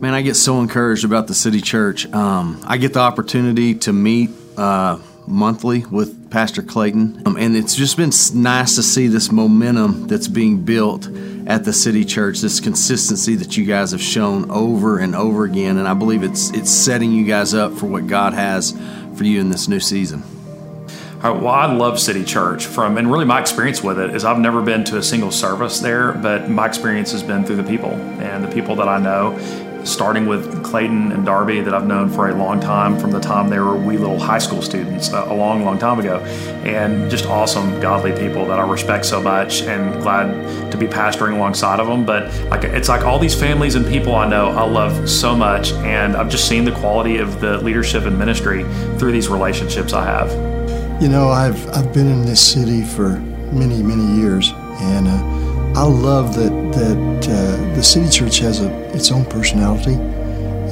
Man, I get so encouraged about the City Church. Um, I get the opportunity to meet uh, monthly with Pastor Clayton, um, and it's just been nice to see this momentum that's being built at the City Church. This consistency that you guys have shown over and over again, and I believe it's it's setting you guys up for what God has for you in this new season. Well, I love City Church from, and really my experience with it is I've never been to a single service there, but my experience has been through the people and the people that I know starting with Clayton and Darby that I've known for a long time from the time they were wee little high school students a long, long time ago. And just awesome, godly people that I respect so much and glad to be pastoring alongside of them. But like it's like all these families and people I know I love so much. And I've just seen the quality of the leadership and ministry through these relationships I have. You know, I've, I've been in this city for many, many years. And, uh, I love that that uh, the City Church has a its own personality.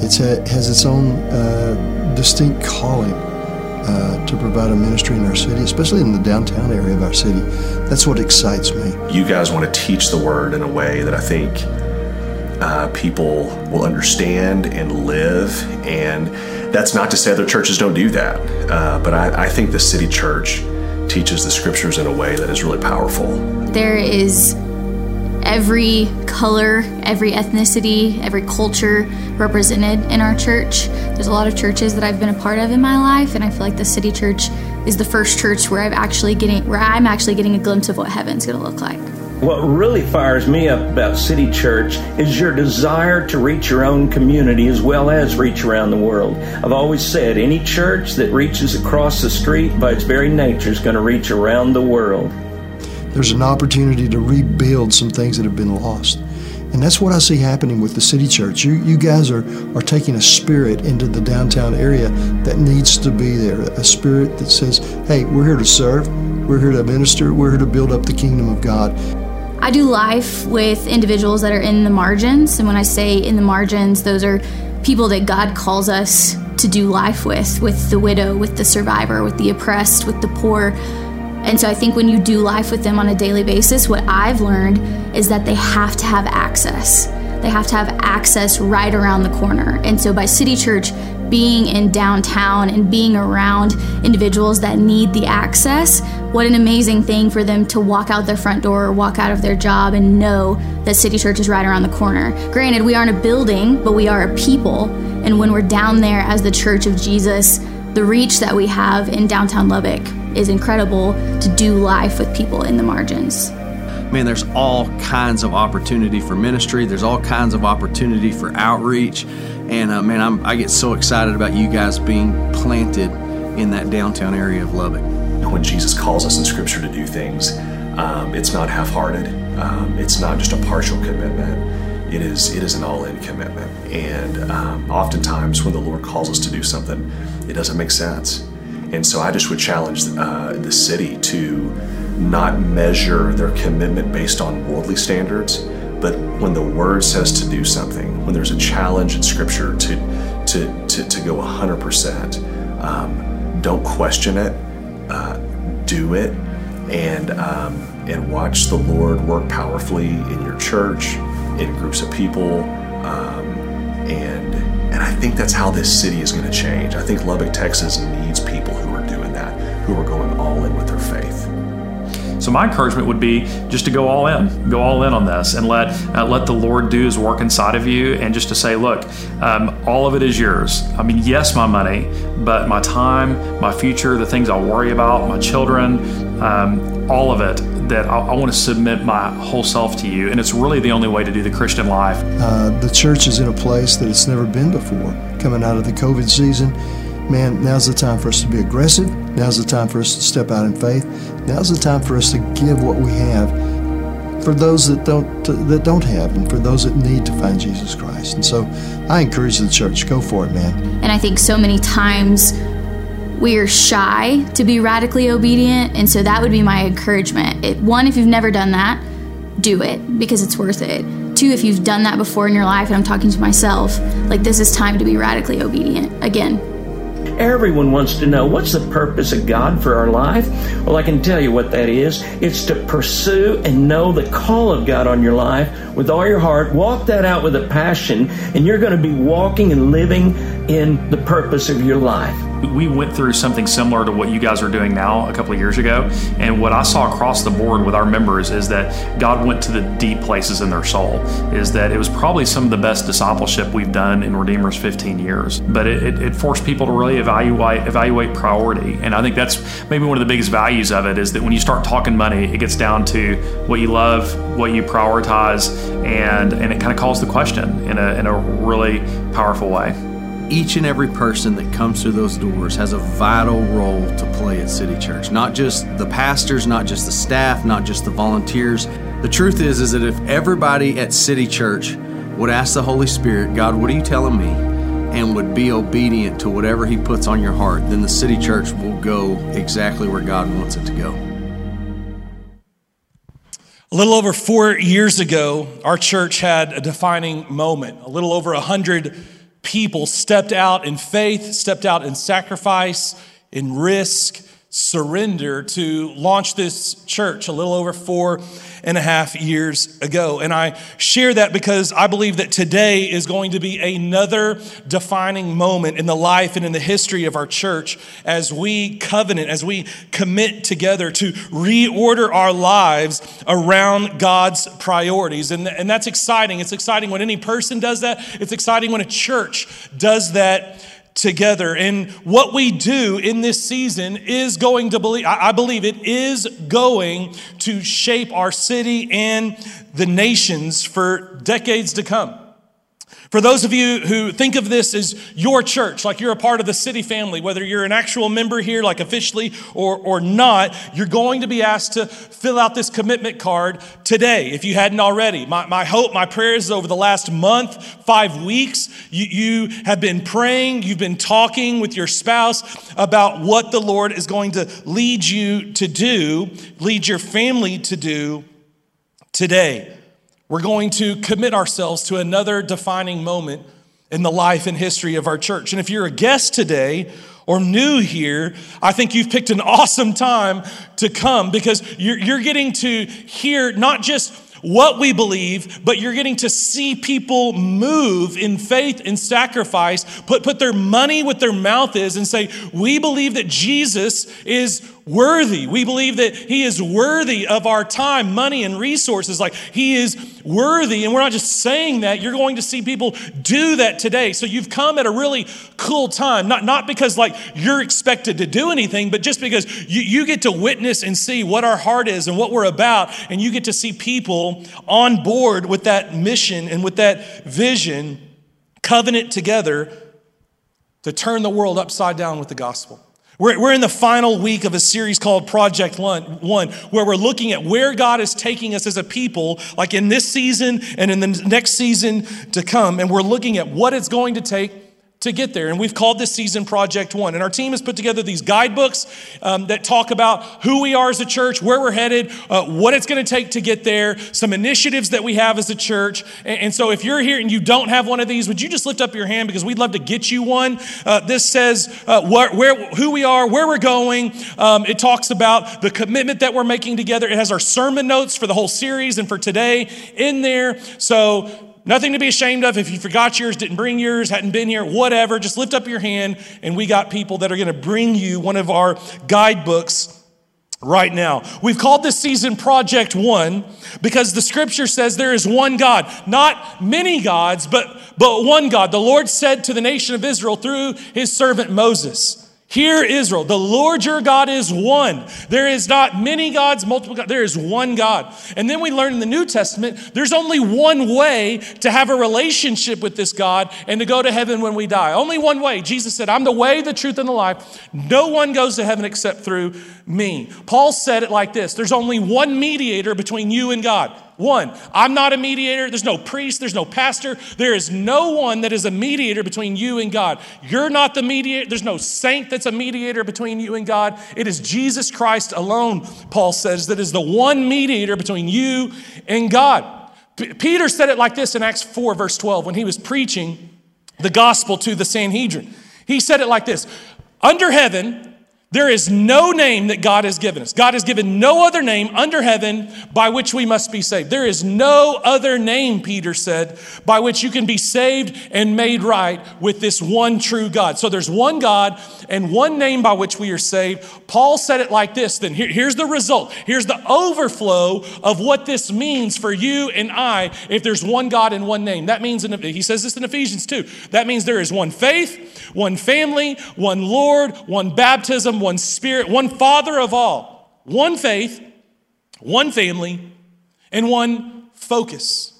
It has its own uh, distinct calling uh, to provide a ministry in our city, especially in the downtown area of our city. That's what excites me. You guys want to teach the word in a way that I think uh, people will understand and live. And that's not to say other churches don't do that, uh, but I, I think the City Church teaches the scriptures in a way that is really powerful. There is every color, every ethnicity, every culture represented in our church. There's a lot of churches that I've been a part of in my life, and I feel like the City Church is the first church where I've actually getting where I'm actually getting a glimpse of what heaven's going to look like. What really fires me up about City Church is your desire to reach your own community as well as reach around the world. I've always said any church that reaches across the street by its very nature is going to reach around the world there's an opportunity to rebuild some things that have been lost. And that's what I see happening with the City Church. You, you guys are, are taking a spirit into the downtown area that needs to be there, a spirit that says, hey, we're here to serve, we're here to minister, we're here to build up the kingdom of God. I do life with individuals that are in the margins. And when I say in the margins, those are people that God calls us to do life with, with the widow, with the survivor, with the oppressed, with the poor. And so I think when you do life with them on a daily basis, what I've learned is that they have to have access. They have to have access right around the corner. And so by City Church being in downtown and being around individuals that need the access, what an amazing thing for them to walk out their front door or walk out of their job and know that City Church is right around the corner. Granted, we aren't a building, but we are a people. And when we're down there as the Church of Jesus, the reach that we have in downtown Lubbock is incredible to do life with people in the margins. Man, there's all kinds of opportunity for ministry. There's all kinds of opportunity for outreach, and uh, man, I'm, I get so excited about you guys being planted in that downtown area of Lubbock. When Jesus calls us in Scripture to do things, um, it's not half-hearted. Um, it's not just a partial commitment. It is it is an all-in commitment. And um, oftentimes, when the Lord calls us to do something, it doesn't make sense and so I just would challenge uh, the city to not measure their commitment based on worldly standards, but when the word says to do something, when there's a challenge in scripture to, to, to, to go 100%, um, don't question it, uh, do it, and, um, and watch the Lord work powerfully in your church, in groups of people. Um, and, and I think that's how this city is going to change. I think Lubbock, Texas needs who are going all in with their faith. So my encouragement would be just to go all in, go all in on this, and let uh, let the Lord do His work inside of you, and just to say, look, um, all of it is yours. I mean, yes, my money, but my time, my future, the things I worry about, my children, um, all of it. That I, I, want to submit my whole self to you, and it's really the only way to do the Christian life. Uh, the church is in a place that it's never been before. Coming out of the COVID season, man, now's the time for us to be aggressive. Now's the time for us to step out in faith. Now's the time for us to give what we have for those that don't that don't have and for those that need to find Jesus Christ. And so I encourage the church, go for it, man. And I think so many times we are shy to be radically obedient, and so that would be my encouragement. It, one, if you've never done that, do it because it's worth it. Two, if you've done that before in your life, and I'm talking to myself, like this is time to be radically obedient. Again, Everyone wants to know what's the purpose of God for our life? Well, I can tell you what that is. It's to pursue and know the call of God on your life with all your heart. Walk that out with a passion, and you're going to be walking and living in the purpose of your life. We went through something similar to what you guys are doing now a couple of years ago. And what I saw across the board with our members is that God went to the deep places in their soul, is that it was probably some of the best discipleship we've done in Redeemer's 15 years. But it, it, it forced people to really evaluate, evaluate priority. And I think that's maybe one of the biggest values of it is that when you start talking money, it gets down to what you love, what you prioritize, and, and it kind of calls the question in a, in a really powerful way each and every person that comes through those doors has a vital role to play at City Church. Not just the pastors, not just the staff, not just the volunteers. The truth is is that if everybody at City Church would ask the Holy Spirit, God, what are you telling me? and would be obedient to whatever he puts on your heart, then the City Church will go exactly where God wants it to go. A little over 4 years ago, our church had a defining moment. A little over a 100 people stepped out in faith, stepped out in sacrifice, in risk, surrender to launch this church a little over four and a half years ago. And I share that because I believe that today is going to be another defining moment in the life and in the history of our church as we covenant, as we commit together to reorder our lives around God's priorities. And, and that's exciting. It's exciting when any person does that, it's exciting when a church does that together. And what we do in this season is going to believe, I believe it is going to shape our city and the nations for decades to come. For those of you who think of this as your church, like you're a part of the city family, whether you're an actual member here, like officially or, or not, you're going to be asked to fill out this commitment card today if you hadn't already. My, my hope, my prayers over the last month, five weeks, you, you have been praying, you've been talking with your spouse about what the Lord is going to lead you to do, lead your family to do today. We're going to commit ourselves to another defining moment in the life and history of our church. And if you're a guest today or new here, I think you've picked an awesome time to come because you're, you're getting to hear not just what we believe, but you're getting to see people move in faith and sacrifice, put, put their money what their mouth is, and say, We believe that Jesus is worthy. We believe that He is worthy of our time, money, and resources. Like He is worthy. And we're not just saying that, you're going to see people do that today. So you've come at a really cool time, not, not because like you're expected to do anything, but just because you, you get to witness and see what our heart is and what we're about. And you get to see people on board with that mission and with that vision, covenant together to turn the world upside down with the gospel. We're, we're in the final week of a series called Project One, where we're looking at where God is taking us as a people, like in this season and in the next season to come. And we're looking at what it's going to take to get there. And we've called this season Project One. And our team has put together these guidebooks um, that talk about who we are as a church, where we're headed, uh, what it's going to take to get there, some initiatives that we have as a church. And, and, so if you're here and you don't have one of these, would you just lift up your hand because we'd love to get you one? Uh, this says uh, where, where, who we are, where we're going. Um, it talks about the commitment that we're making together. It has our sermon notes for the whole series and for today in there. So Nothing to be ashamed of. If you forgot yours, didn't bring yours, hadn't been here, whatever, just lift up your hand and we got people that are going to bring you one of our guidebooks right now. We've called this season Project One because the scripture says there is one God, not many gods, but, but one God. The Lord said to the nation of Israel through his servant Moses, Hear Israel, the Lord your God is one. There is not many gods, multiple gods, there is one God. And then we learn in the New Testament, there's only one way to have a relationship with this God and to go to heaven when we die. Only one way. Jesus said, I'm the way, the truth, and the life. No one goes to heaven except through me. Paul said it like this There's only one mediator between you and God. One, I'm not a mediator. There's no priest. There's no pastor. There is no one that is a mediator between you and God. You're not the mediator. There's no saint that's a mediator between you and God. It is Jesus Christ alone, Paul says, that is the one mediator between you and God. P- Peter said it like this in Acts 4, verse 12, when he was preaching the gospel to the Sanhedrin. He said it like this under heaven, there is no name that God has given us. God has given no other name under heaven by which we must be saved. There is no other name, Peter said, by which you can be saved and made right with this one true God. So there's one God and one name by which we are saved. Paul said it like this then here, here's the result. Here's the overflow of what this means for you and I if there's one God and one name. That means, in, he says this in Ephesians 2, that means there is one faith, one family, one Lord, one baptism one Spirit, one Father of all, one faith, one family, and one focus.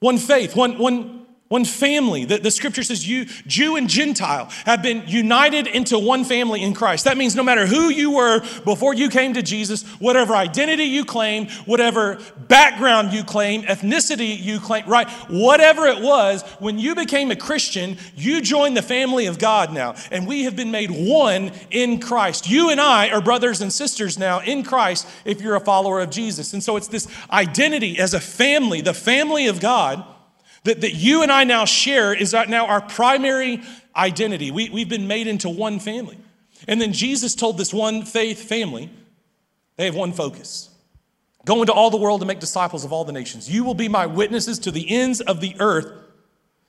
One faith, one, one one family. The, the scripture says you, Jew and Gentile have been united into one family in Christ. That means no matter who you were before you came to Jesus, whatever identity you claim, whatever background you claim, ethnicity you claim, right? Whatever it was, when you became a Christian, you joined the family of God now. And we have been made one in Christ. You and I are brothers and sisters now in Christ if you're a follower of Jesus. And so it's this identity as a family, the family of God that, that you and I now share is now our primary identity. We, we've been made into one family. And then Jesus told this one faith family, they have one focus. Go into all the world and make disciples of all the nations. You will be my witnesses to the ends of the earth,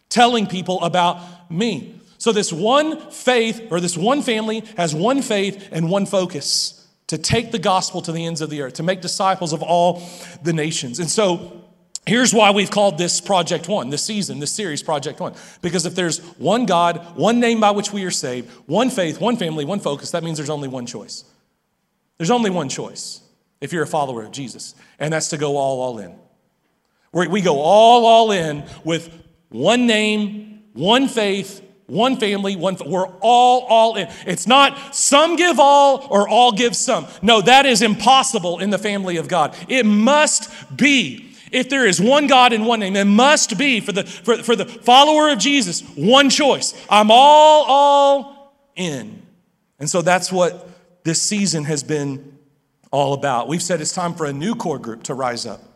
telling people about me. So, this one faith or this one family has one faith and one focus to take the gospel to the ends of the earth, to make disciples of all the nations. And so, Here's why we've called this Project One, this season, this series, Project One. Because if there's one God, one name by which we are saved, one faith, one family, one focus, that means there's only one choice. There's only one choice if you're a follower of Jesus, and that's to go all, all in. We go all, all in with one name, one faith, one family, one. We're all, all in. It's not some give all or all give some. No, that is impossible in the family of God. It must be if there is one God and one name, there must be for the, for, for the follower of Jesus one choice. I'm all, all in. And so that's what this season has been all about. We've said it's time for a new core group to rise up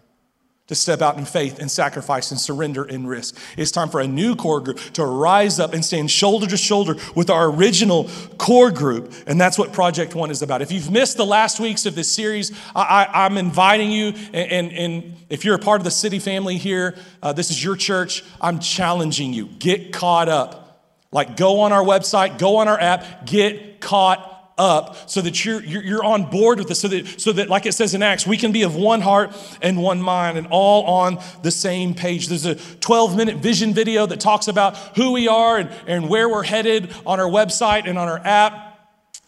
to step out in faith and sacrifice and surrender and risk. It's time for a new core group to rise up and stand shoulder to shoulder with our original core group. And that's what Project One is about. If you've missed the last weeks of this series, I, am inviting you, and, and, and, if you're a part of the city family here, uh, this is your church, I'm challenging you. Get caught up. Like, go on our website, go on our app, get caught up so that you're, you're, on board with this, so that, so that, like it says in Acts, we can be of one heart and one mind and all on the same page. There's a 12 minute vision video that talks about who we are and, and where we're headed on our website and on our app.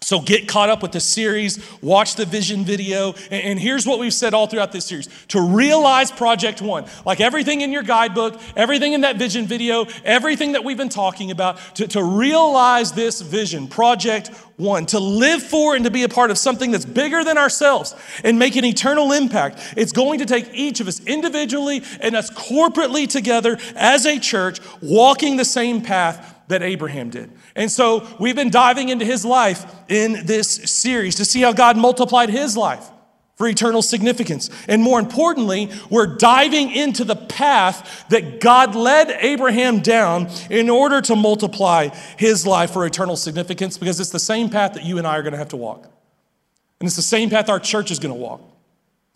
So get caught up with the series, watch the vision video, and, here's what we've said all throughout this series. To realize Project One, like everything in your guidebook, everything in that vision video, everything that we've been talking about, to, to realize this vision, Project One, to live for and to be a part of something that's bigger than ourselves and make an eternal impact. It's going to take each of us individually and us corporately together as a church walking the same path that Abraham did. And so we've been diving into his life in this series to see how God multiplied his life for eternal significance. And more importantly, we're diving into the path that God led Abraham down in order to multiply his life for eternal significance because it's the same path that you and I are going to have to walk. And it's the same path our church is going to walk.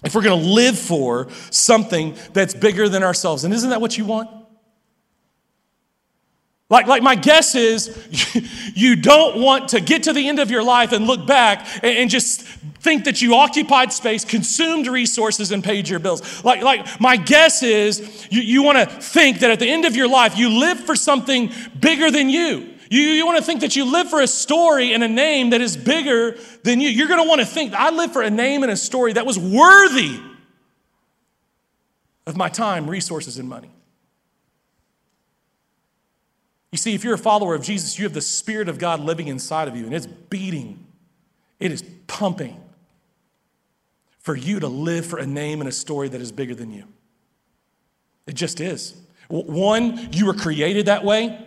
If we're going to live for something that's bigger than ourselves. And isn't that what you want? Like, like my guess is you don't want to get to the end of your life and look back and, just think that you occupied space, consumed resources, and paid your bills. Like, like my guess is you, you want to think that at the end of your life you live for something bigger than you. You, you want to think that you live for a story and a name that is bigger than you. You're going to want to think, I live for a name and a story that was worthy of my time, resources, and money. You see, if you're a follower of Jesus, you have the Spirit of God living inside of you, and it's beating, it is pumping for you to live for a name and a story that is bigger than you. It just is. One, you were created that way.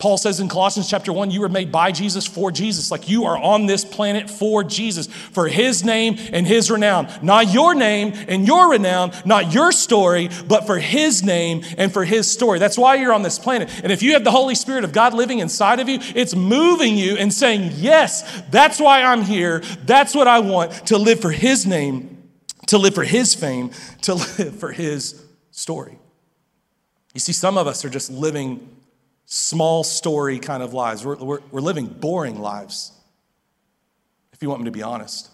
Paul says in Colossians chapter 1, you were made by Jesus for Jesus. Like you are on this planet for Jesus, for his name and his renown. Not your name and your renown, not your story, but for his name and for his story. That's why you're on this planet. And if you have the Holy Spirit of God living inside of you, it's moving you and saying, Yes, that's why I'm here. That's what I want to live for his name, to live for his fame, to live for his story. You see, some of us are just living small story kind of lives. We're, we're, we're living boring lives, if you want me to be honest.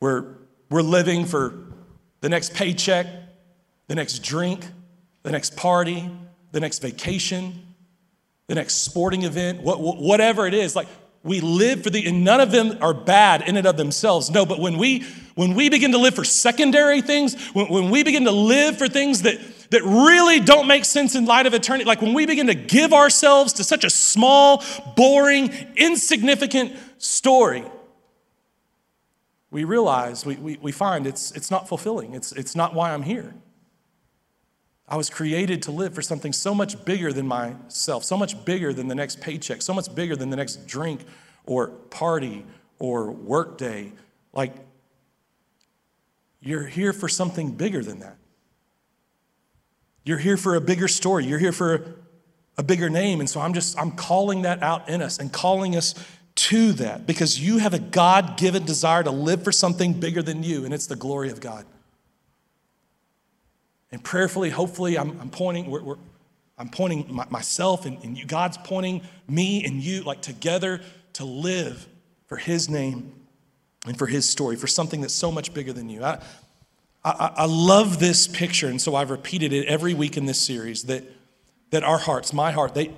We're, we're living for the next paycheck, the next drink, the next party, the next vacation, the next sporting event, what, whatever it is. Like we live for the, and none of them are bad in and of themselves. No, but when we when we begin to live for secondary things, when, when we begin to live for things that that really don't make sense in light of eternity. Like when we begin to give ourselves to such a small, boring, insignificant story, we realize, we, we, we find it's, it's not fulfilling. It's, it's not why I'm here. I was created to live for something so much bigger than myself, so much bigger than the next paycheck, so much bigger than the next drink or party or workday. Like, you're here for something bigger than that. You're here for a bigger story. You're here for a bigger name. And so I'm just, I'm calling that out in us and calling us to that because you have a God given desire to live for something bigger than you, and it's the glory of God. And prayerfully, hopefully, I'm, I'm pointing, we're, we're, I'm pointing my, myself and, and you, God's pointing me and you like together to live for His name and for His story, for something that's so much bigger than you. I, I, I love this picture, and so I've repeated it every week in this series that, that our hearts, my heart, they,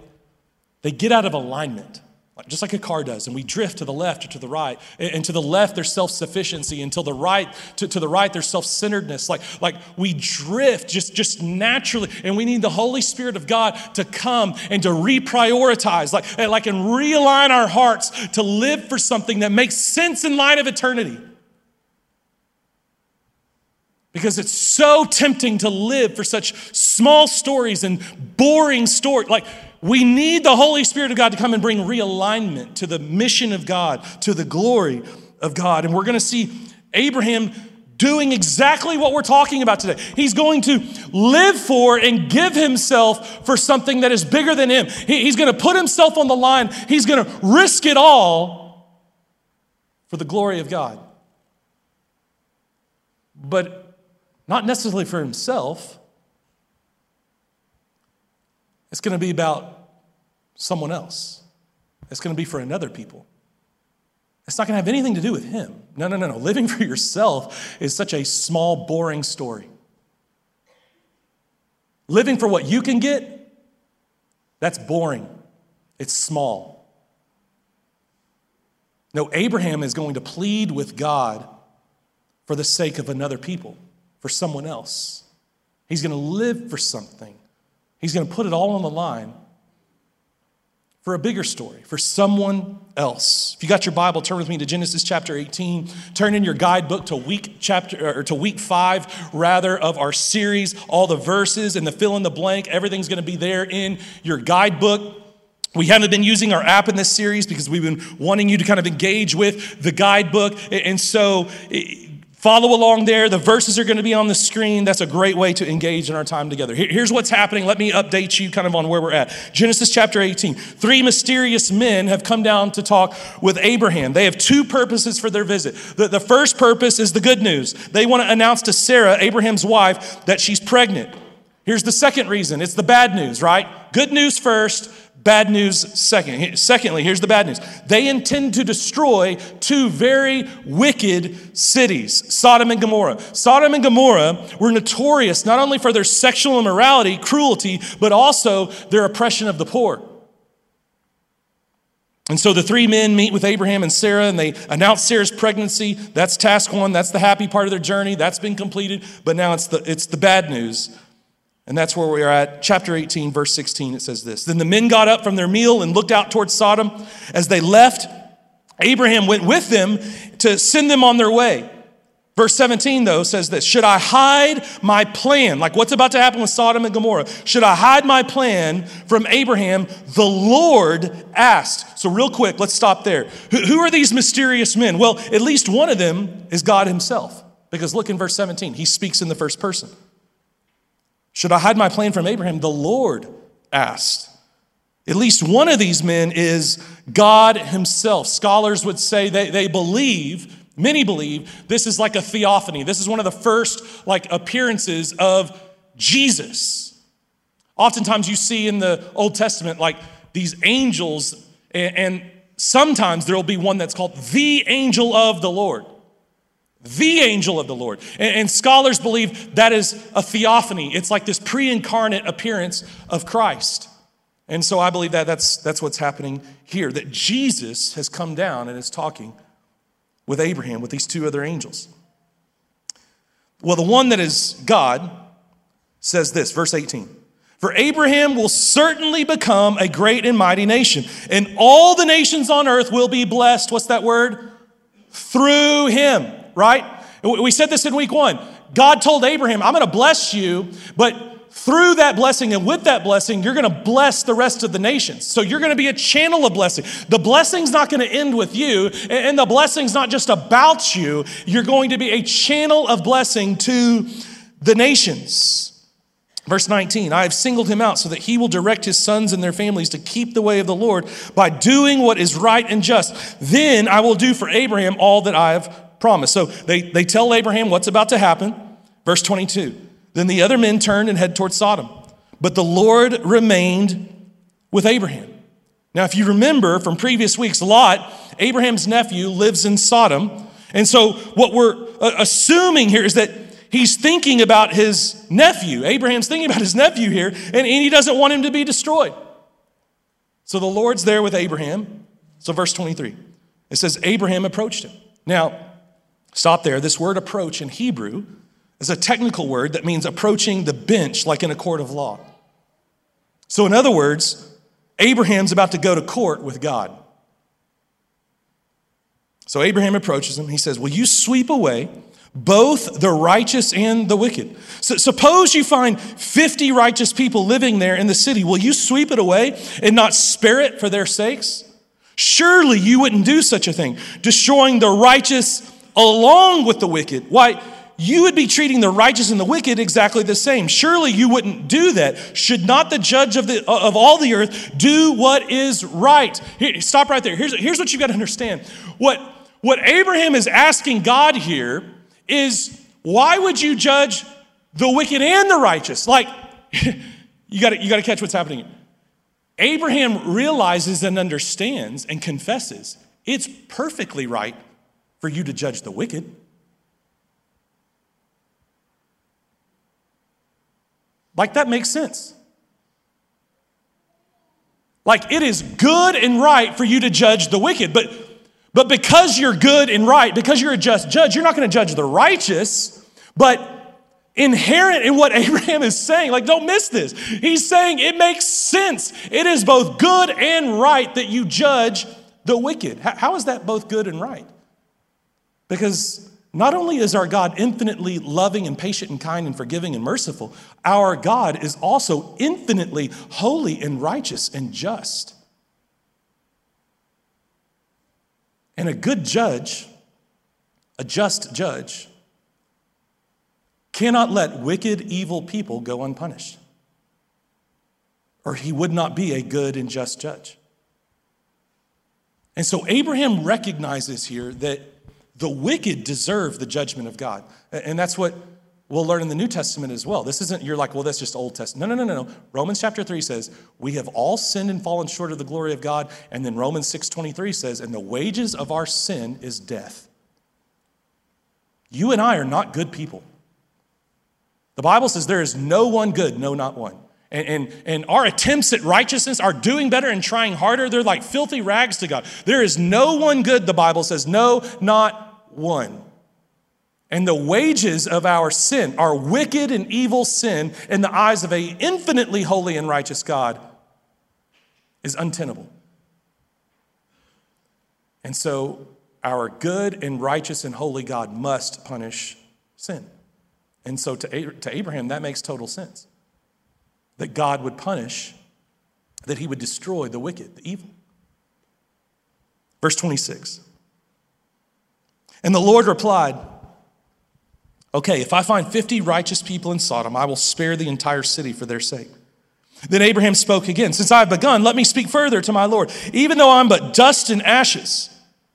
they get out of alignment just like a car does and we drift to the left or to the right. And to the left there's self-sufficiency and to the right to, to the right there's self-centeredness. Like like we drift just just naturally and we need the holy spirit of god to come and to reprioritize like like and realign our hearts to live for something that makes sense in light of eternity because it's so tempting to live for such small stories and boring stories. Like, we need the Holy Spirit of God to come and bring realignment to the mission of God, to the glory of God. And we're going to see Abraham doing exactly what we're talking about today. He's going to live for and give himself for something that is bigger than him. he's going to put himself on the line, he's going to risk it all for the glory of God. But not necessarily for himself. It's going to be about someone else. It's going to be for another people. It's not going to have anything to do with him. No, no, no, no. Living for yourself is such a small, boring story. Living for what you can get, that's boring. It's small. No, Abraham is going to plead with God for the sake of another people for someone else. He's going to live for something. He's going to put it all on the line for a bigger story, for someone else. If you got your Bible, turn with me to Genesis chapter 18. Turn in your guidebook to week chapter er, or to week 5 rather of our series. All the verses and the fill in the blank, everything's going to be there in your guidebook. We haven't been using our app in this series because we've been wanting you to kind of engage with the guidebook. And so Follow along there. The verses are going to be on the screen. That's a great way to engage in our time together. Here's what's happening. Let me update you kind of on where we're at. Genesis chapter 18. Three mysterious men have come down to talk with Abraham. They have two purposes for their visit. The, the first purpose is the good news. They want to announce to Sarah, Abraham's wife, that she's pregnant. Here's the second reason it's the bad news, right? Good news first, Bad news second. Secondly, here's the bad news. They intend to destroy two very wicked cities, Sodom and Gomorrah. Sodom and Gomorrah were notorious not only for their sexual immorality, cruelty, but also their oppression of the poor. And so the three men meet with Abraham and Sarah and they announce Sarah's pregnancy. That's task one. That's the happy part of their journey. That's been completed. But now it's the, it's the bad news. And that's where we are at. Chapter 18, verse 16, it says this Then the men got up from their meal and looked out towards Sodom. As they left, Abraham went with them to send them on their way. Verse 17, though, says this Should I hide my plan? Like what's about to happen with Sodom and Gomorrah? Should I hide my plan from Abraham? The Lord asked. So, real quick, let's stop there. Who, who are these mysterious men? Well, at least one of them is God Himself. Because look in verse 17, He speaks in the first person. Should I hide my plan from Abraham? The Lord asked. At least one of these men is God Himself. Scholars would say they, they believe Many believe this is like a theophany. This is one of the first like appearances of Jesus. Oftentimes you see in the Old Testament like these angels and, and sometimes there'll be one that's called the angel of the Lord. The angel of the Lord. And, and scholars believe that is a theophany. It's like this pre incarnate appearance of Christ. And so I believe that that's, that's what's happening here, that Jesus has come down and is talking with Abraham with these two other angels. Well, the one that is God says this, verse 18. For Abraham will certainly become a great and mighty nation, and all the nations on earth will be blessed. What's that word? Through him, right? We said this in week one. God told Abraham, I'm going to bless you, but through that blessing and with that blessing, you're going to bless the rest of the nations. So you're going to be a channel of blessing. The blessing's not going to end with you, and the blessing's not just about you. You're going to be a channel of blessing to the nations. Verse 19, I have singled him out so that he will direct his sons and their families to keep the way of the Lord by doing what is right and just. Then I will do for Abraham all that I have promised. So they, they tell Abraham what's about to happen. Verse 22. Then the other men turned and head towards Sodom. But the Lord remained with Abraham. Now, if you remember from previous weeks, Lot, Abraham's nephew, lives in Sodom. And so, what we're uh, assuming here is that he's thinking about his nephew. Abraham's thinking about his nephew here, and, he doesn't want him to be destroyed. So, the Lord's there with Abraham. So, verse 23, it says, Abraham approached him. Now, stop there. This word approach in Hebrew is a technical word that means approaching the bench like in a court of law. So, in other words, Abraham's about to go to court with God. So Abraham approaches him. He says, Will you sweep away both the righteous and the wicked? So suppose you find 50 righteous people living there in the city. Will you sweep it away and not spare it for their sakes? Surely you wouldn't do such a thing, destroying the righteous along with the wicked. Why? you would be treating the righteous and the wicked exactly the same. Surely you wouldn't do that. Should not the judge of, the, of all the earth do what is right? Here, stop right there. Here's, here's what you've got to understand. What, what Abraham is asking God here is why would you judge the wicked and the righteous? Like, you got you got to catch what's happening. Abraham realizes and understands and confesses it's perfectly right for you to judge the wicked. Like that makes sense. Like it is good and right for you to judge the wicked, but but because you're good and right, because you're a just judge, you're not going to judge the righteous, but inherent in what Abraham is saying, like don't miss this. He's saying it makes sense. It is both good and right that you judge the wicked. How is that both good and right? Because not only is our God infinitely loving and patient and kind and forgiving and merciful, our God is also infinitely holy and righteous and just. And a good judge, a just judge, cannot let wicked, evil people go unpunished, or he would not be a good and just judge. And so Abraham recognizes here that the wicked deserve the judgment of God. And that's what we'll learn in the New Testament as well. This isn't, you're like, well, that's just Old Testament. No, no, no, no. no. Romans chapter 3 says, we have all sinned and fallen short of the glory of God. And then Romans 6.23 says, and the wages of our sin is death. You and I are not good people. The Bible says there is no one good, no, not one. And, and, and our attempts at righteousness, our doing better and trying harder, they're like filthy rags to God. There is no one good, the Bible says. No, not one. And the wages of our sin, our wicked and evil sin, in the eyes of a infinitely holy and righteous God, is untenable. And so our good and righteous and holy God must punish sin. And so to, to Abraham, that makes total sense that God would punish, that he would destroy the wicked, the evil. Verse 26. And the Lord replied, Okay, if I find 50 righteous people in Sodom, I will spare the entire city for their sake. Then Abraham spoke again, Since I have begun, let me speak further to my Lord. Even though I'm but dust and ashes,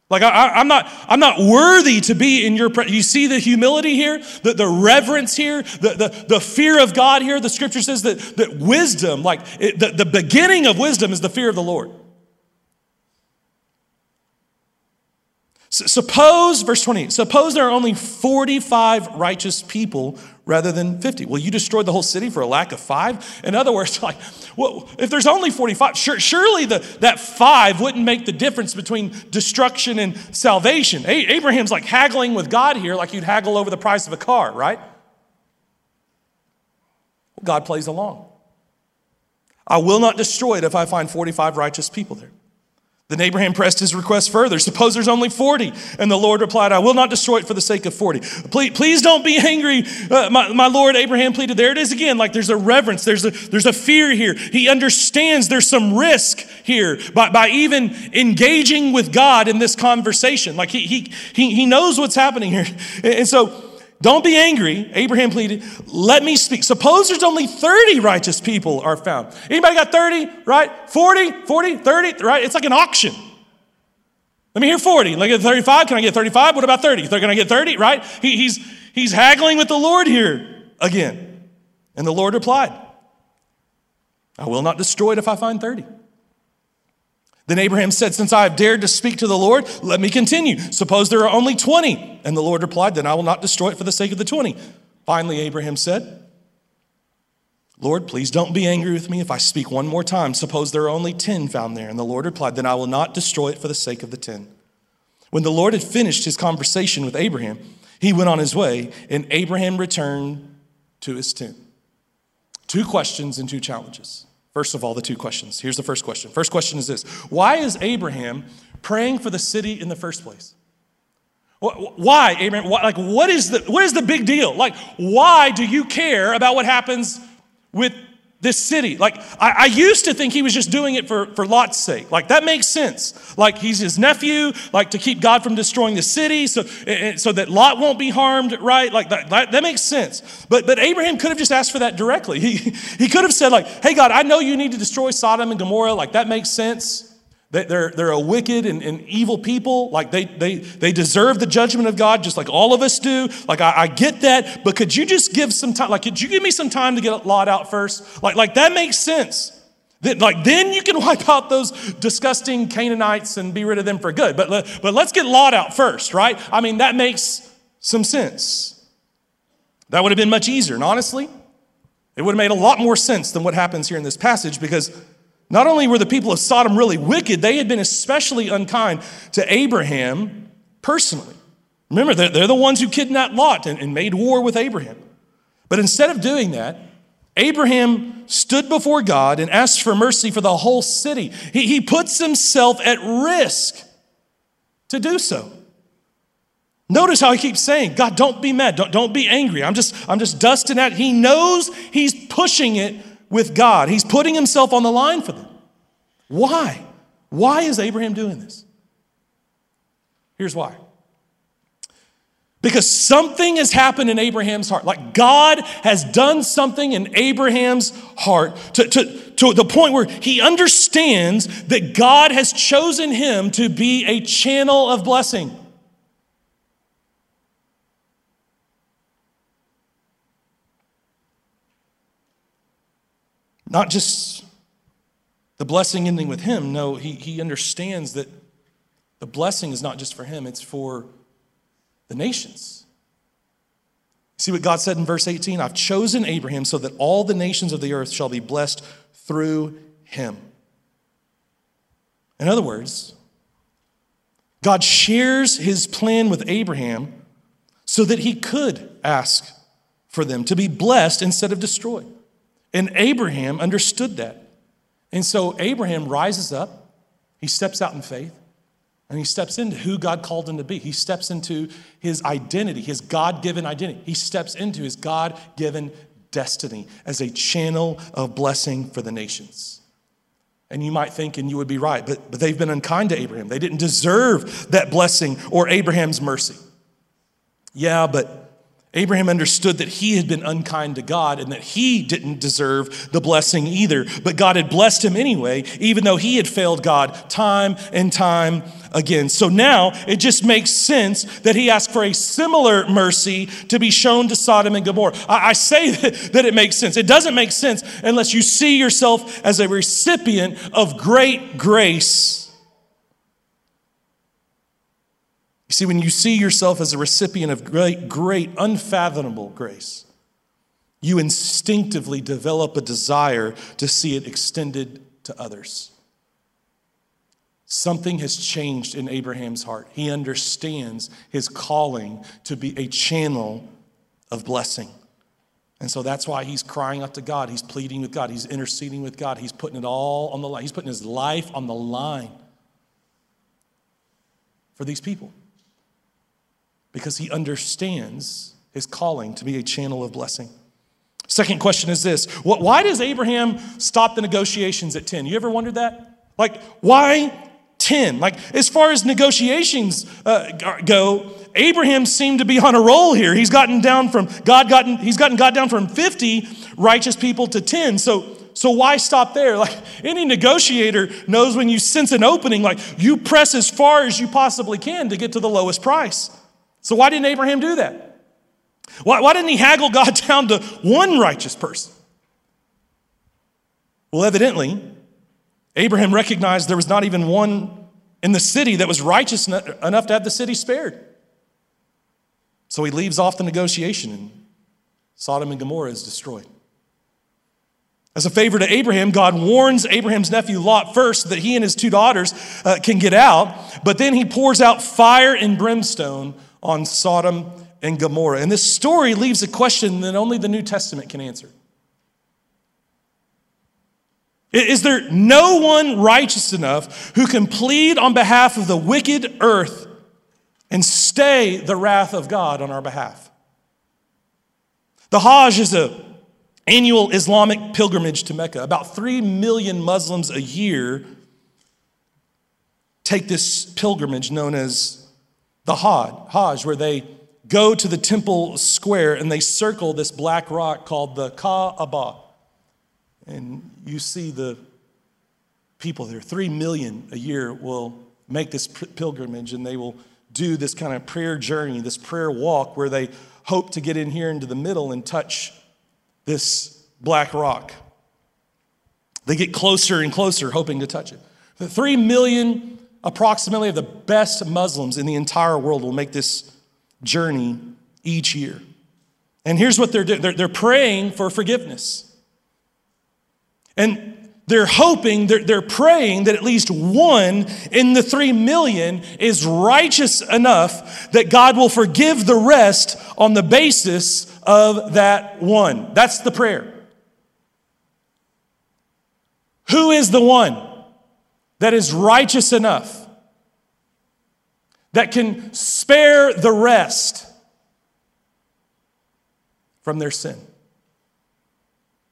like I, am not, I'm not worthy to be in your presence. You see the humility here, the, the reverence here, the, the, the fear of God here. The scripture says that, that wisdom, like it, the, the beginning of wisdom is the fear of the Lord. Suppose, verse 20, suppose there are only 45 righteous people rather than 50. Well, you destroyed the whole city for a lack of five? In other words, like, well, if there's only 45, sure, surely the, that five wouldn't make the difference between destruction and salvation. A- Abraham's like haggling with God here, like you'd haggle over the price of a car, right? God plays along. I will not destroy it if I find 45 righteous people there. Then Abraham pressed his request further. Suppose there's only 40. And the Lord replied, I will not destroy it for the sake of 40. Please, please don't be angry, uh, my, my Lord. Abraham pleaded. There it is again. Like there's a reverence, there's a, there's a fear here. He understands there's some risk here by, by even engaging with God in this conversation. Like he, he, he, he knows what's happening here. And so don't be angry, Abraham pleaded. Let me speak. Suppose there's only 30 righteous people are found. Anybody got 30, right? 40, 40, 30, right? It's like an auction. Let me hear 40. Let me get 35. Can I get 35? What about 30? Can I get 30? Right? He, he's, he's haggling with the Lord here again. And the Lord replied, I will not destroy it if I find 30. Then Abraham said, Since I have dared to speak to the Lord, let me continue. Suppose there are only 20. And the Lord replied, Then I will not destroy it for the sake of the 20. Finally, Abraham said, Lord, please don't be angry with me if I speak one more time. Suppose there are only 10 found there. And the Lord replied, Then I will not destroy it for the sake of the 10. When the Lord had finished his conversation with Abraham, he went on his way, and Abraham returned to his tent. Two questions and two challenges. First of all, the two questions. Here's the first question. First question is this Why is Abraham praying for the city in the first place? Why, Abraham? Like, what is the what is the big deal? Like, why do you care about what happens with this city. Like, I, I, used to think he was just doing it for, for Lot's sake. Like, that makes sense. Like, he's his nephew, like, to keep God from destroying the city so, eh, eh, so that Lot won't be harmed, right? Like, that, that, that makes sense. But, but Abraham could have just asked for that directly. He, he could have said, like, hey, God, I know you need to destroy Sodom and Gomorrah. Like, that makes sense. They're, they're a wicked and, and, evil people. Like they, they, they deserve the judgment of God just like all of us do. Like I, I get that, but could you just give some time? Like, could you give me some time to get Lot out first? Like, like that makes sense. That, like then you can wipe out those disgusting Canaanites and be rid of them for good. But, but let's get Lot out first, right? I mean, that makes some sense. That would have been much easier. And honestly, it would have made a lot more sense than what happens here in this passage because not only were the people of Sodom really wicked, they had been especially unkind to Abraham personally. Remember, they're, they're the ones who kidnapped Lot and, and made war with Abraham. But instead of doing that, Abraham stood before God and asked for mercy for the whole city. He, he puts himself at risk to do so. Notice how he keeps saying, God, don't be mad. Don't, don't be angry. I'm just, I'm just dusting out. He knows he's pushing it with God. He's putting himself on the line for them. Why? Why is Abraham doing this? Here's why. Because something has happened in Abraham's heart. Like God has done something in Abraham's heart to, to, to the point where he understands that God has chosen him to be a channel of blessing. Not just the blessing ending with him. No, he, he understands that the blessing is not just for him, it's for the nations. See what God said in verse 18? I've chosen Abraham so that all the nations of the earth shall be blessed through him. In other words, God shares his plan with Abraham so that he could ask for them to be blessed instead of destroyed. And Abraham understood that. And so Abraham rises up, he steps out in faith, And he steps into who God called him to be. He steps into his identity, his God given identity. He steps into his God given destiny as a channel of blessing for the nations. And you might think, and you would be right, but, but they've been unkind to Abraham. They didn't deserve that blessing or Abraham's mercy. Yeah, but Abraham understood that he had been unkind to God and that he didn't deserve the blessing either. But God had blessed him anyway, even though he had failed God time and time again. So now it just makes sense that he asked for a similar mercy to be shown to Sodom and Gomorrah. I, say that it makes sense. It doesn't make sense unless you see yourself as a recipient of great grace You see, when you see yourself as a recipient of great, great, unfathomable grace, you instinctively develop a desire to see it extended to others. Something has changed in Abraham's heart. He understands his calling to be a channel of blessing. And so that's why he's crying out to God. He's pleading with God. He's interceding with God. He's putting it all on the line. He's putting his life on the line for these people because he understands his calling to be a channel of blessing. Second question is this Why does Abraham stop the negotiations at 10? You ever wondered that? Like, why 10? Like, as far as negotiations uh, go, Abraham seemed to be on a roll here. He's gotten down from God gotten he's gotten God down from 50 righteous people to 10. So so why stop there? Like any negotiator knows when you sense an opening, like you press as far as you possibly can to get to the lowest price. So, why didn't Abraham do that? Why, why didn't he haggle God down to one righteous person? Well, evidently, Abraham recognized there was not even one in the city that was righteous enough to have the city spared. So he leaves off the negotiation, and Sodom and Gomorrah is destroyed. As a favor to Abraham, God warns Abraham's nephew Lot first that he and his two daughters uh, can get out, but then he pours out fire and brimstone on Sodom and Gomorrah. And this story leaves a question that only the New Testament can answer. Is there no one righteous enough who can plead on behalf of the wicked earth and stay the wrath of God on our behalf? The Hajj is a annual Islamic pilgrimage to Mecca. About 3 million Muslims a year take this pilgrimage known as the Hajj, Hajj, where they go to the temple square and they circle this black rock called the Kaaba. And you see the people there. Three million a year will make this pilgrimage and they will do this kind of prayer journey, this prayer walk where they hope to get in here into the middle and touch this black rock. They get closer and closer, hoping to touch it. The three million approximately the best Muslims in the entire world will make this journey each year. And here's what they're doing they're, they're praying for forgiveness. And they're hoping, they're, they're praying that at least one in the three million is righteous enough that God will forgive the rest on the basis of that one. That's the prayer. Who is the one? That is righteous enough, that can spare the rest from their sin.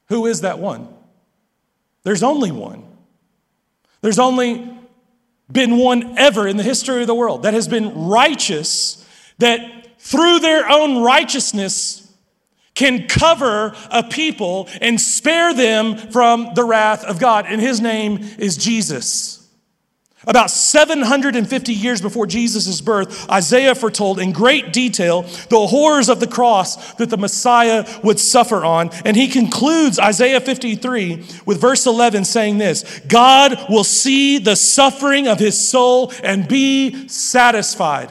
Who is that one? There's only one. There's only been one ever in the history of the world that has been righteous, that through their own righteousness can cover a people and spare them from the wrath of God. And his name is Jesus. About 750 years before Jesus' birth, Isaiah foretold in great detail the horrors of the cross that the Messiah would suffer on. And he concludes Isaiah 53 with verse 11 saying this God will see the suffering of his soul and be satisfied.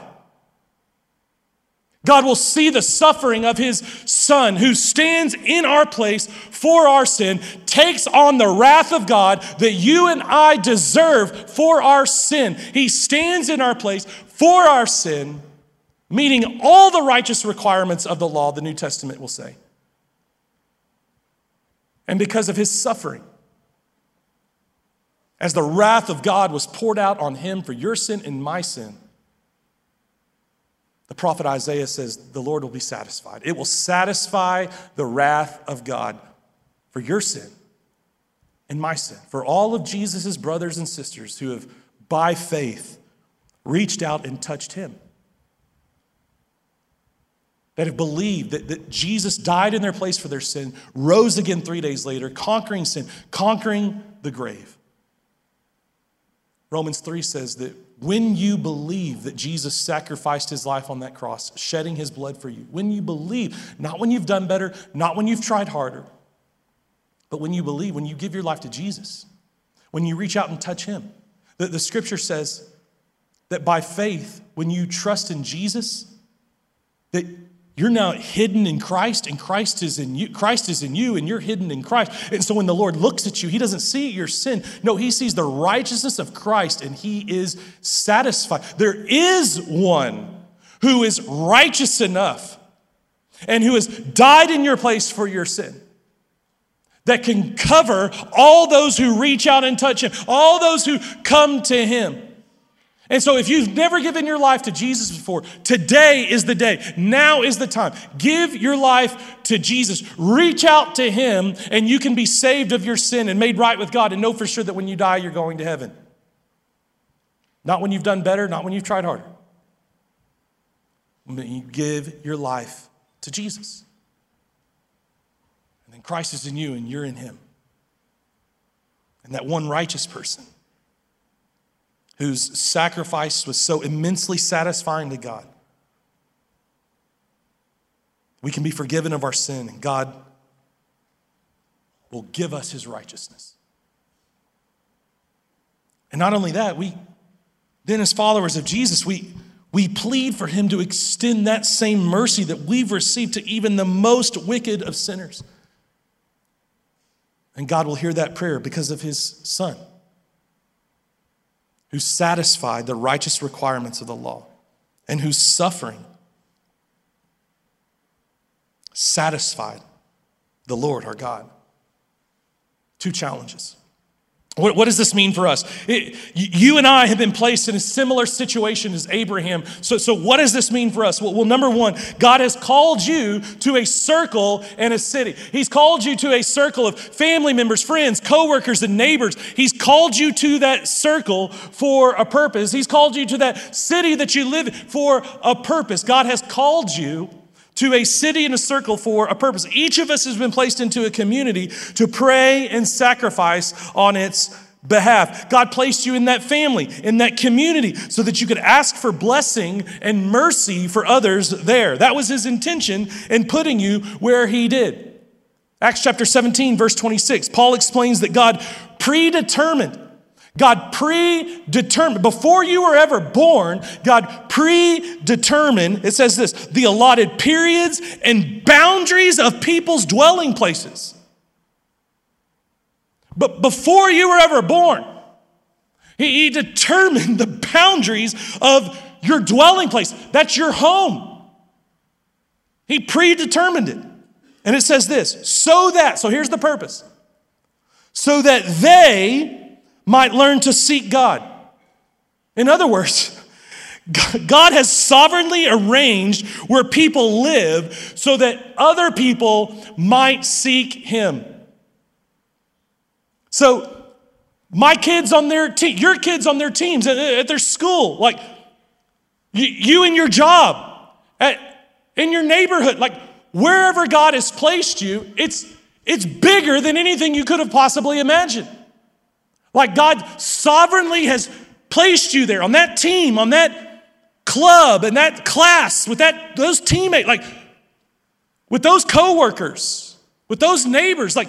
God will see the suffering of his son who stands in our place for our sin, takes on the wrath of God that you and I deserve for our sin. He stands in our place for our sin, meeting all the righteous requirements of the law, the New Testament will say. And because of his suffering, as the wrath of God was poured out on him for your sin and my sin, the prophet Isaiah says, The Lord will be satisfied. It will satisfy the wrath of God for your sin and my sin, for all of Jesus' brothers and sisters who have, by faith, reached out and touched him. That have believed that, that Jesus died in their place for their sin, rose again three days later, conquering sin, conquering the grave. Romans 3 says that when you believe that Jesus sacrificed his life on that cross, shedding his blood for you, when you believe, not when you've done better, not when you've tried harder, but when you believe, when you give your life to Jesus, when you reach out and touch him, the, the scripture says that by faith, when you trust in Jesus, that you're now hidden in Christ, and Christ is in you. Christ is in you, and you're hidden in Christ. And so when the Lord looks at you, He doesn't see your sin. No, He sees the righteousness of Christ, and He is satisfied. There is one who is righteous enough and who has died in your place for your sin that can cover all those who reach out and touch Him, all those who come to Him. And so, if you've never given your life to Jesus before, today is the day. Now is the time. Give your life to Jesus. Reach out to Him, and you can be saved of your sin and made right with God and know for sure that when you die, you're going to heaven. Not when you've done better, not when you've tried harder. When you give your life to Jesus. And then Christ is in you, and you're in Him. And that one righteous person whose sacrifice was so immensely satisfying to God. We can be forgiven of our sin, and God will give us his righteousness. And not only that, we then, as followers of Jesus, we, we plead for him to extend that same mercy that we've received to even the most wicked of sinners. And God will hear that prayer because of his son who satisfied the righteous requirements of the law and whose suffering satisfied the Lord our God. Two challenges. What, what, does this mean for us? It, you and I have been placed in a similar situation as Abraham. So, so what does this mean for us? Well, well, number one, God has called you to a circle and a city. He's called you to a circle of family members, friends, coworkers, and neighbors. He's called you to that circle for a purpose. He's called you to that city that you live for a purpose. God has called you to a city and a circle for a purpose. Each of us has been placed into a community to pray and sacrifice on its behalf. God placed you in that family, in that community, so that you could ask for blessing and mercy for others there. That was his intention in putting you where he did. Acts chapter 17, verse 26, Paul explains that God predetermined God predetermined, before you were ever born, God predetermined, it says this, the allotted periods and boundaries of people's dwelling places. But before you were ever born, He, he determined the boundaries of your dwelling place. That's your home. He predetermined it. And it says this so that, so here's the purpose, so that they, might learn to seek God. In other words, God has sovereignly arranged where people live so that other people might seek Him. So, my kids on their team, your kids on their teams at, at their school, like you, you in your job, at, in your neighborhood, like wherever God has placed you, it's, it's bigger than anything you could have possibly imagined. Like God sovereignly has placed you there on that team, on that club, and that class, with that those teammates, like with those coworkers, with those neighbors. Like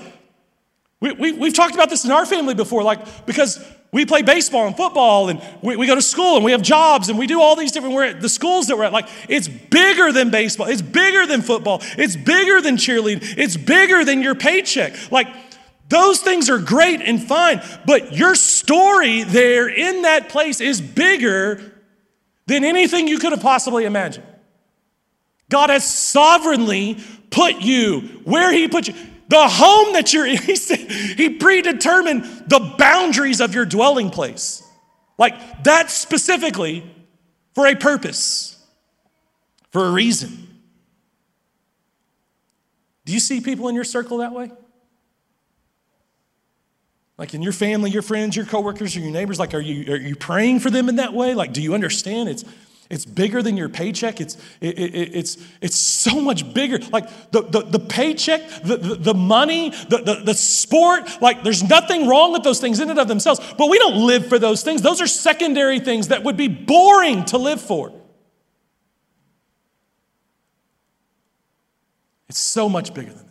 we, we, we've talked about this in our family before, like because we play baseball and football and we, we go to school and we have jobs and we do all these different we're at the schools that we're at. Like it's bigger than baseball. It's bigger than football. It's bigger than cheerleading. It's bigger than your paycheck. Like those things are great and fine, but your story there in that place is bigger than anything you could have possibly imagined. God has sovereignly put you where He put you. the home that you're in, he said, he predetermined the boundaries of your dwelling place. Like that specifically for a purpose, for a reason. Do you see people in your circle that way? Like in your family, your friends, your coworkers, or your neighbors, like are you, are you praying for them in that way? Like, do you understand it's, it's bigger than your paycheck? It's, it, it, it's, it's so much bigger. Like the, the, the paycheck, the, the, the money, the, the, the sport, like there's nothing wrong with those things in and of themselves, but we don't live for those things. Those are secondary things that would be boring to live for. It's so much bigger than that.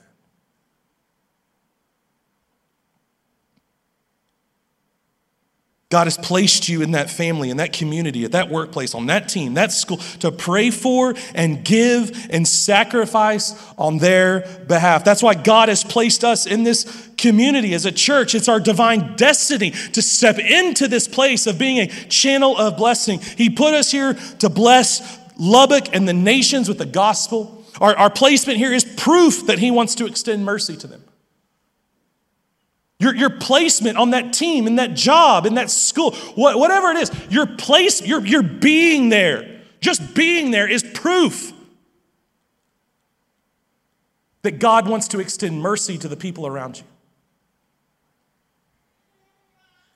God has placed you in that family, in that community, at that workplace, on that team, that school, to pray for and give and sacrifice on their behalf. That's why God has placed us in this community as a church. It's our divine destiny to step into this place of being a channel of blessing. He put us here to bless Lubbock and the nations with the gospel. Our, our placement here is proof that He wants to extend mercy to them. Your, your placement on that team, in that job, in that school, what, whatever it is, your place, your, your being there, just being there is proof that God wants to extend mercy to the people around you.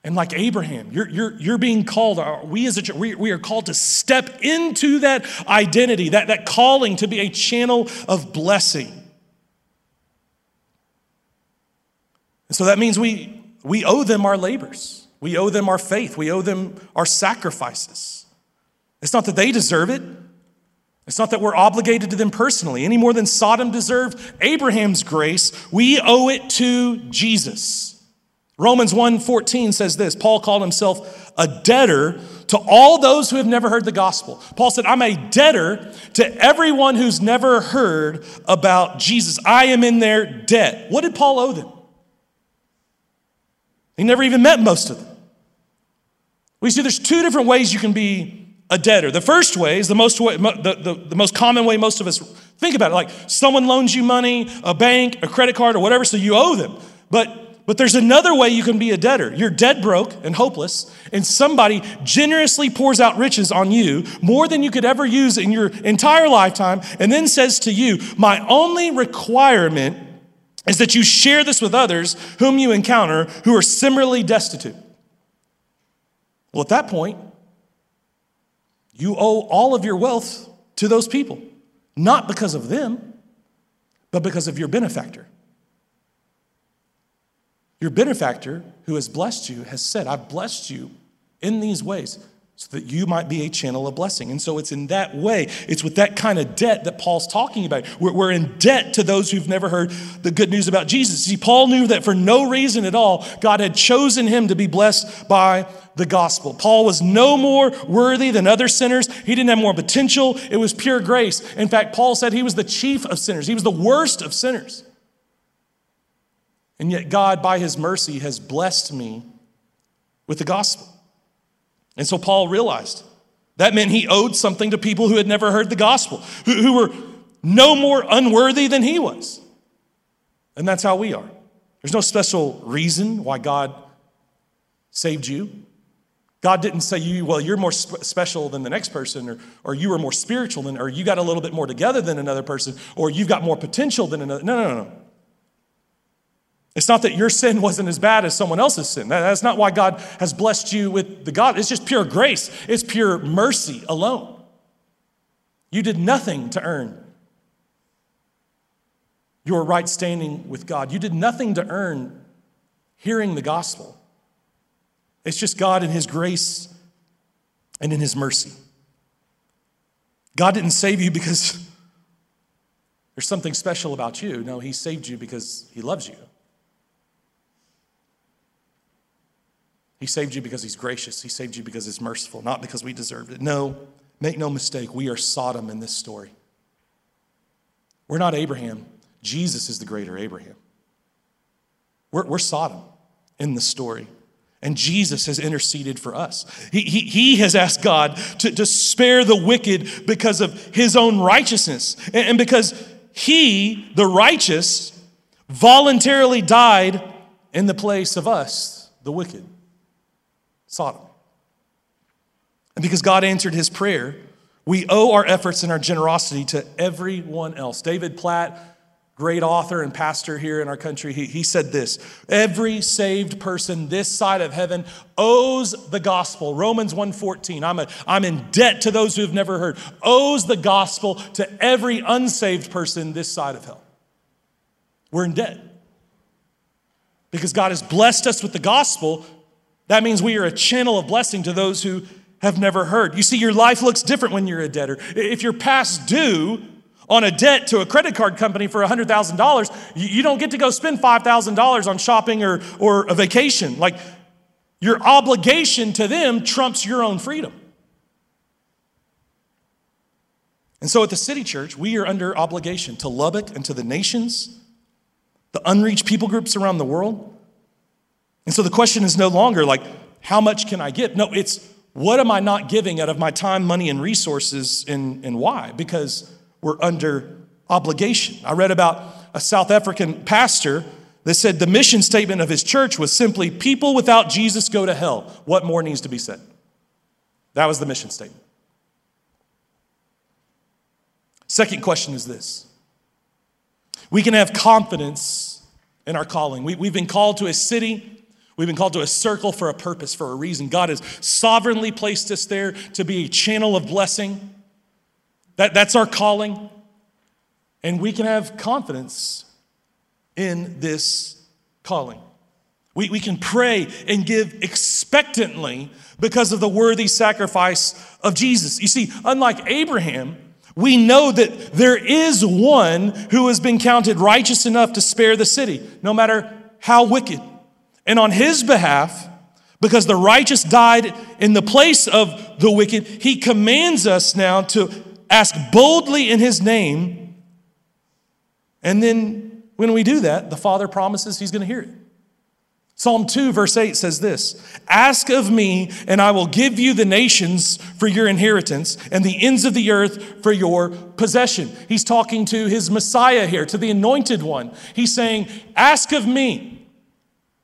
And like Abraham, you're, you're, you're being called, uh, we as a we, we are called to step into that identity, that, that calling to be a channel of blessing. And so that means we, we owe them our labors. We owe them our faith. We owe them our sacrifices. It's not that they deserve it. It's not that we're obligated to them personally, any more than Sodom deserved Abraham's grace. We owe it to Jesus. Romans 1:14 says this. Paul called himself a debtor to all those who have never heard the gospel. Paul said, I'm a debtor to everyone who's never heard about Jesus. I am in their debt. What did Paul owe them? He never even met most of them. We see there's two different ways you can be a debtor. The first way is the most, way, the, the, the most common way most of us think about it. Like someone loans you money, a bank, a credit card, or whatever, so you owe them. But, but there's another way you can be a debtor. You're dead broke and hopeless, and somebody generously pours out riches on you, more than you could ever use in your entire lifetime, and then says to you, My only requirement is that you share this with others whom you encounter who are similarly destitute. Well, at that point, you owe all of your wealth to those people, not because of them, but because of your benefactor. Your benefactor, who has blessed you, has said, I've blessed you in these ways so that you might be a channel of blessing. And so it's in that way, it's with that kind of debt that Paul's talking about. We're, we're, in debt to those who've never heard the good news about Jesus. See, Paul knew that for no reason at all, God had chosen him to be blessed by the gospel. Paul was no more worthy than other sinners. He didn't have more potential. It was pure grace. In fact, Paul said he was the chief of sinners, he was the worst of sinners. And yet, God, by his mercy, has blessed me with the gospel. And so Paul realized that meant he owed something to people who had never heard the gospel, who, who were no more unworthy than he was. And that's how we are. There's no special reason why God saved you. God didn't say you, well, you're more sp- special than the next person, or, or you were more spiritual than, or you got a little bit more together than another person, or you've got more potential than another. No, no, no, no. It's not that your sin wasn't as bad as someone else's sin. That's not why God has blessed you with the God. It's just pure grace, it's pure mercy alone. You did nothing to earn your right standing with God, you did nothing to earn hearing the gospel. It's just God in His grace and in His mercy. God didn't save you because there's something special about you. No, He saved you because He loves you. He saved you because he's gracious. He saved you because he's merciful, not because we deserved it. No, make no mistake, we are Sodom in this story. We're not Abraham. Jesus is the greater Abraham. We're, we're Sodom in the story. And Jesus has interceded for us. He, he, he has asked God to, to spare the wicked because of his own righteousness. And, and because he, the righteous, voluntarily died in the place of us, the wicked, Sodom. And because God answered his prayer, we owe our efforts and our generosity to everyone else. David Platt, great author and pastor here in our country, he, he said this Every saved person this side of heaven owes the gospel. Romans 1:14. I'm, a, I'm in debt to those who have never heard. Owes the gospel to every unsaved person this side of hell. We're in debt. Because God has blessed us with the gospel, that means we are a channel of blessing to those who have never heard. You see, your life looks different when you're a debtor. If you're past due on a debt to a credit card company for $100,000, you don't get to go spend $5,000 on shopping or, or a vacation. Like, your obligation to them trumps your own freedom. And so at the City Church, we are under obligation to Lubbock and to the nations, the unreached people groups around the world. And so the question is no longer like, how much can I give? No, it's what am I not giving out of my time, money, and resources, and, and why? Because we're under obligation. I read about a South African pastor that said the mission statement of his church was simply people without Jesus go to hell. What more needs to be said? That was the mission statement. Second question is this we can have confidence in our calling. We, have been called to a city We've been called to a circle for a purpose, for a reason. God has sovereignly placed us there to be a channel of blessing. That, that's our calling. And we can have confidence in this calling. We, we can pray and give expectantly because of the worthy sacrifice of Jesus. You see, unlike Abraham, we know that there is one who has been counted righteous enough to spare the city, no matter how wicked. And on his behalf, because the righteous died in the place of the wicked, he commands us now to ask boldly in his name. And then when we do that, the Father promises he's going to hear it. Psalm 2, verse 8 says this Ask of me, and I will give you the nations for your inheritance and the ends of the earth for your possession. He's talking to his Messiah here, to the anointed one. He's saying, Ask of me.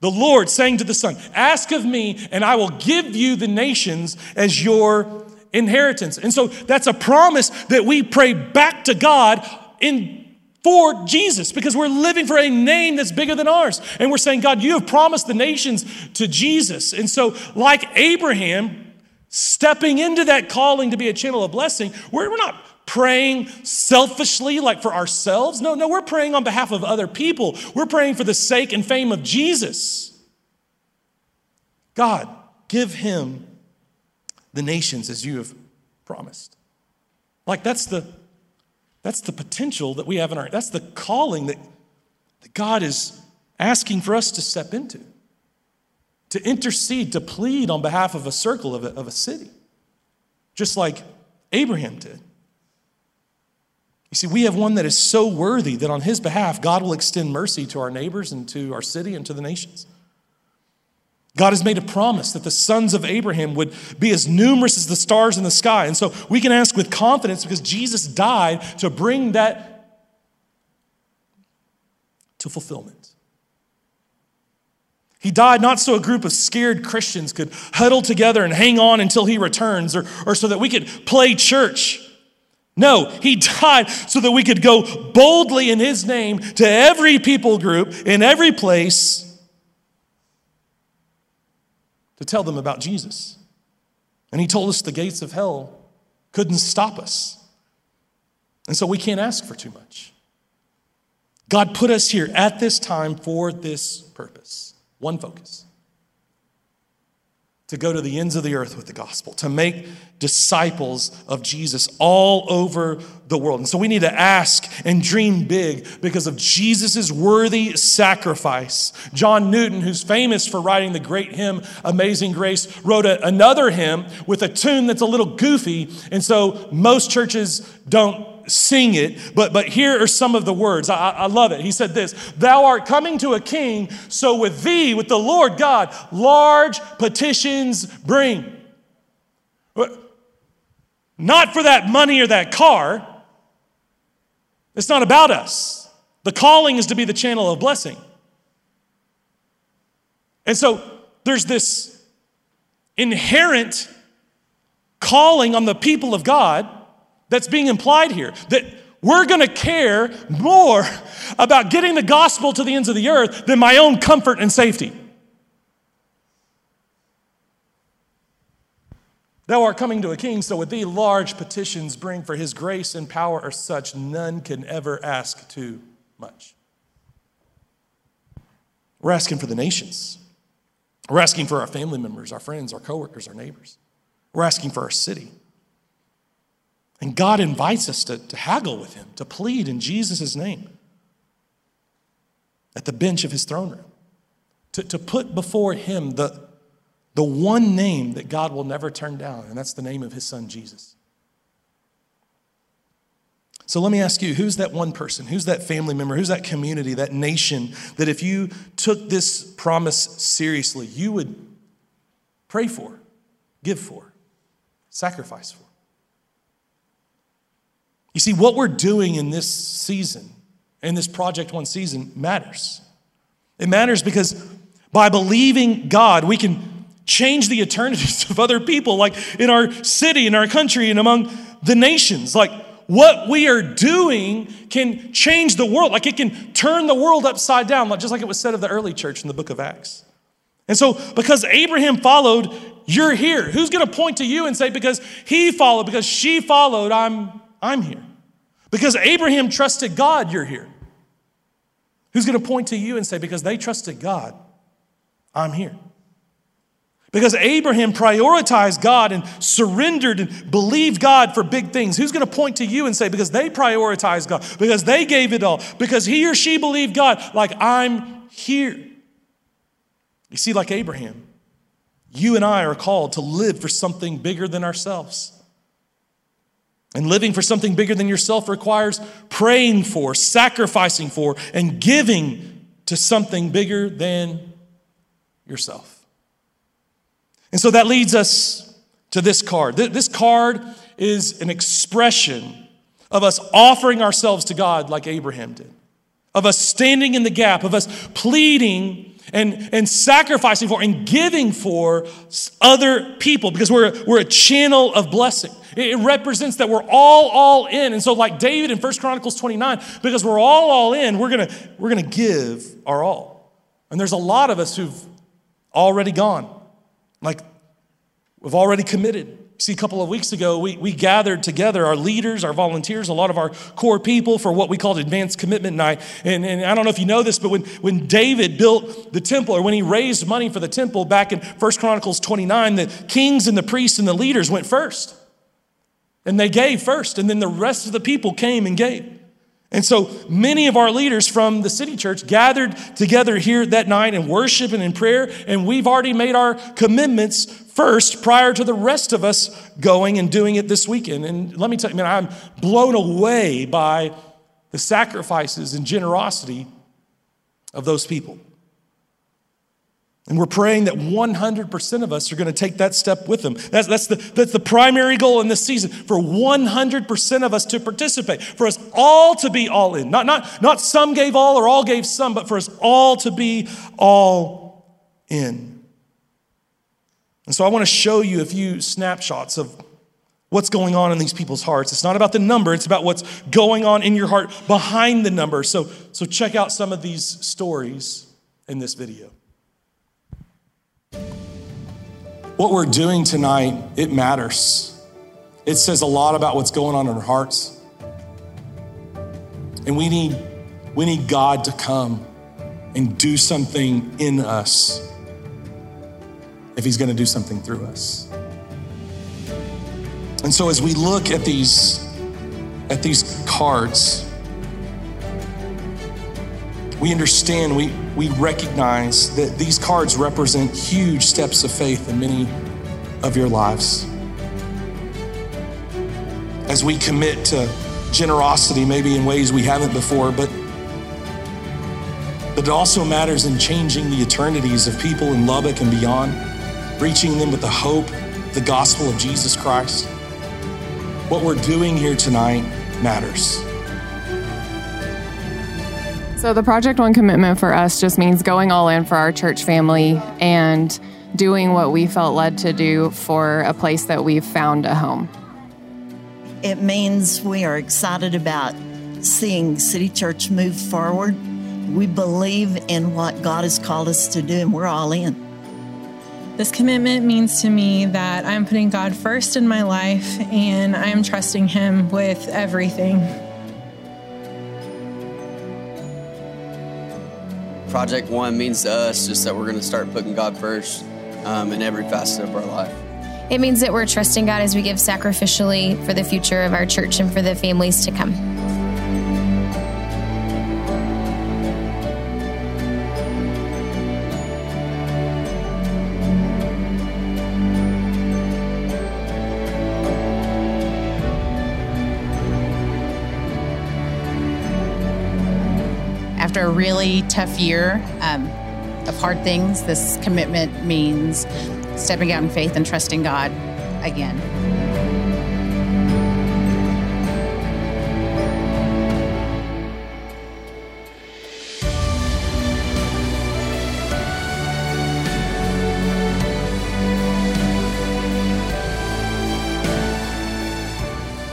The Lord saying to the Son, Ask of me, and I will give you the nations as your inheritance. And so that's a promise that we pray back to God in for Jesus because we're living for a name that's bigger than ours. And we're saying, God, you have promised the nations to Jesus. And so, like Abraham, stepping into that calling to be a channel of blessing, we're, we're not praying selfishly, like for ourselves. No, no, we're praying on behalf of other people. We're praying for the sake and fame of Jesus. God, give him the nations as you have promised. Like that's the that's the potential that we have in our that's the calling that, that God is asking for us to step into. To intercede, to plead on behalf of a circle of a, of a city. Just like Abraham did. You see, we have one that is so worthy that on his behalf, God will extend mercy to our neighbors and to our city and to the nations. God has made a promise that the sons of Abraham would be as numerous as the stars in the sky. And so we can ask with confidence because Jesus died to bring that to fulfillment. He died not so a group of scared Christians could huddle together and hang on until he returns or, or so that we could play church. No, he died so that we could go boldly in his name to every people group in every place to tell them about Jesus. And he told us the gates of hell couldn't stop us. And so we can't ask for too much. God put us here at this time for this purpose one focus to go to the ends of the earth with the gospel, to make disciples of Jesus all over the world. And so we need to ask and dream big because of Jesus' worthy sacrifice. John Newton, who's famous for writing the great hymn Amazing Grace, wrote a, another hymn with a tune that's a little goofy. And so most churches don't sing it, but, but here are some of the words. I, I love it. He said this Thou art coming to a king, so with thee, with the Lord God, large petitions bring. Not for that money or that car. It's not about us. The calling is to be the channel of blessing. And so there's this inherent calling on the people of God that's being implied here that we're going to care more about getting the gospel to the ends of the earth than my own comfort and safety. Thou art coming to a king, so with thee large petitions bring, for his grace and power are such none can ever ask too much. We're asking for the nations. We're asking for our family members, our friends, our coworkers, our neighbors. We're asking for our city. And God invites us to, to haggle with him, to plead in Jesus' name at the bench of his throne room, to, to put before him the, the one name that God will never turn down, and that's the name of his son, Jesus. So let me ask you who's that one person? Who's that family member? Who's that community, that nation that if you took this promise seriously, you would pray for, give for, sacrifice for? You see, what we're doing in this season, in this Project One season, matters. It matters because by believing God, we can change the eternities of other people, like in our city, in our country, and among the nations. Like what we are doing can change the world, like it can turn the world upside down, just like it was said of the early church in the book of Acts. And so, because Abraham followed, you're here. Who's going to point to you and say, because he followed, because she followed, I'm I'm here. Because Abraham trusted God, you're here. Who's going to point to you and say, because they trusted God, I'm here? Because Abraham prioritized God and surrendered and believed God for big things. Who's going to point to you and say, because they prioritized God, because they gave it all, because he or she believed God, like I'm here? You see, like Abraham, you and I are called to live for something bigger than ourselves. And living for something bigger than yourself requires praying for, sacrificing for, and giving to something bigger than yourself. And so that leads us to this card. This card is an expression of us offering ourselves to God like Abraham did, of us standing in the gap, of us pleading and, and sacrificing for and giving for other people because we're, we're a channel of blessing. It represents that we're all all in. And so like David in First Chronicles 29, because we're all all in, we're going to we're going to give our all. And there's a lot of us who've already gone. Like we've already committed. See, a couple of weeks ago, we, we gathered together our leaders, our volunteers, a lot of our core people for what we called Advanced Commitment Night. And, and I don't know if you know this, but when, when David built the temple or when he raised money for the temple back in First Chronicles 29, the kings and the priests and the leaders went first. And they gave first, and then the rest of the people came and gave. And so many of our leaders from the city church gathered together here that night in worship and in prayer, and we've already made our commitments first prior to the rest of us going and doing it this weekend. And let me tell you, man, I'm blown away by the sacrifices and generosity of those people. And we're praying that 100% of us are going to take that step with them. That's, that's, the, that's the primary goal in this season for 100% of us to participate, for us all to be all in. Not, not, not some gave all or all gave some, but for us all to be all in. And so I want to show you a few snapshots of what's going on in these people's hearts. It's not about the number, it's about what's going on in your heart behind the number. So, so check out some of these stories in this video. What we're doing tonight, it matters. It says a lot about what's going on in our hearts. And we need, we need God to come and do something in us if He's going to do something through us. And so as we look at these, at these cards, we understand, we, we recognize that these cards represent huge steps of faith in many of your lives. As we commit to generosity, maybe in ways we haven't before, but, but it also matters in changing the eternities of people in Lubbock and beyond, reaching them with the hope, the gospel of Jesus Christ. What we're doing here tonight matters. So, the Project One commitment for us just means going all in for our church family and doing what we felt led to do for a place that we've found a home. It means we are excited about seeing City Church move forward. We believe in what God has called us to do, and we're all in. This commitment means to me that I'm putting God first in my life and I'm trusting Him with everything. Project One means to us just that we're going to start putting God first um, in every facet of our life. It means that we're trusting God as we give sacrificially for the future of our church and for the families to come. After a really tough year um, of hard things, this commitment means stepping out in faith and trusting God again.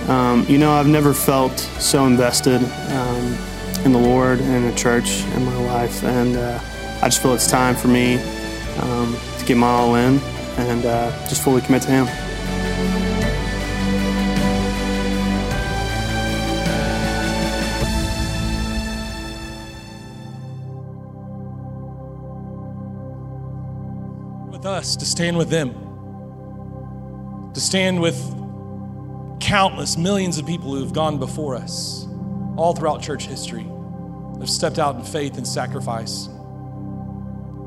Um, you know, I've never felt so invested um, in the Lord and the church in my life, and uh, I just feel it's time for me um, to get my all in and uh, just fully commit to Him. With us, to stand with them, to stand with countless millions of people who have gone before us all throughout church history, have stepped out in faith and sacrifice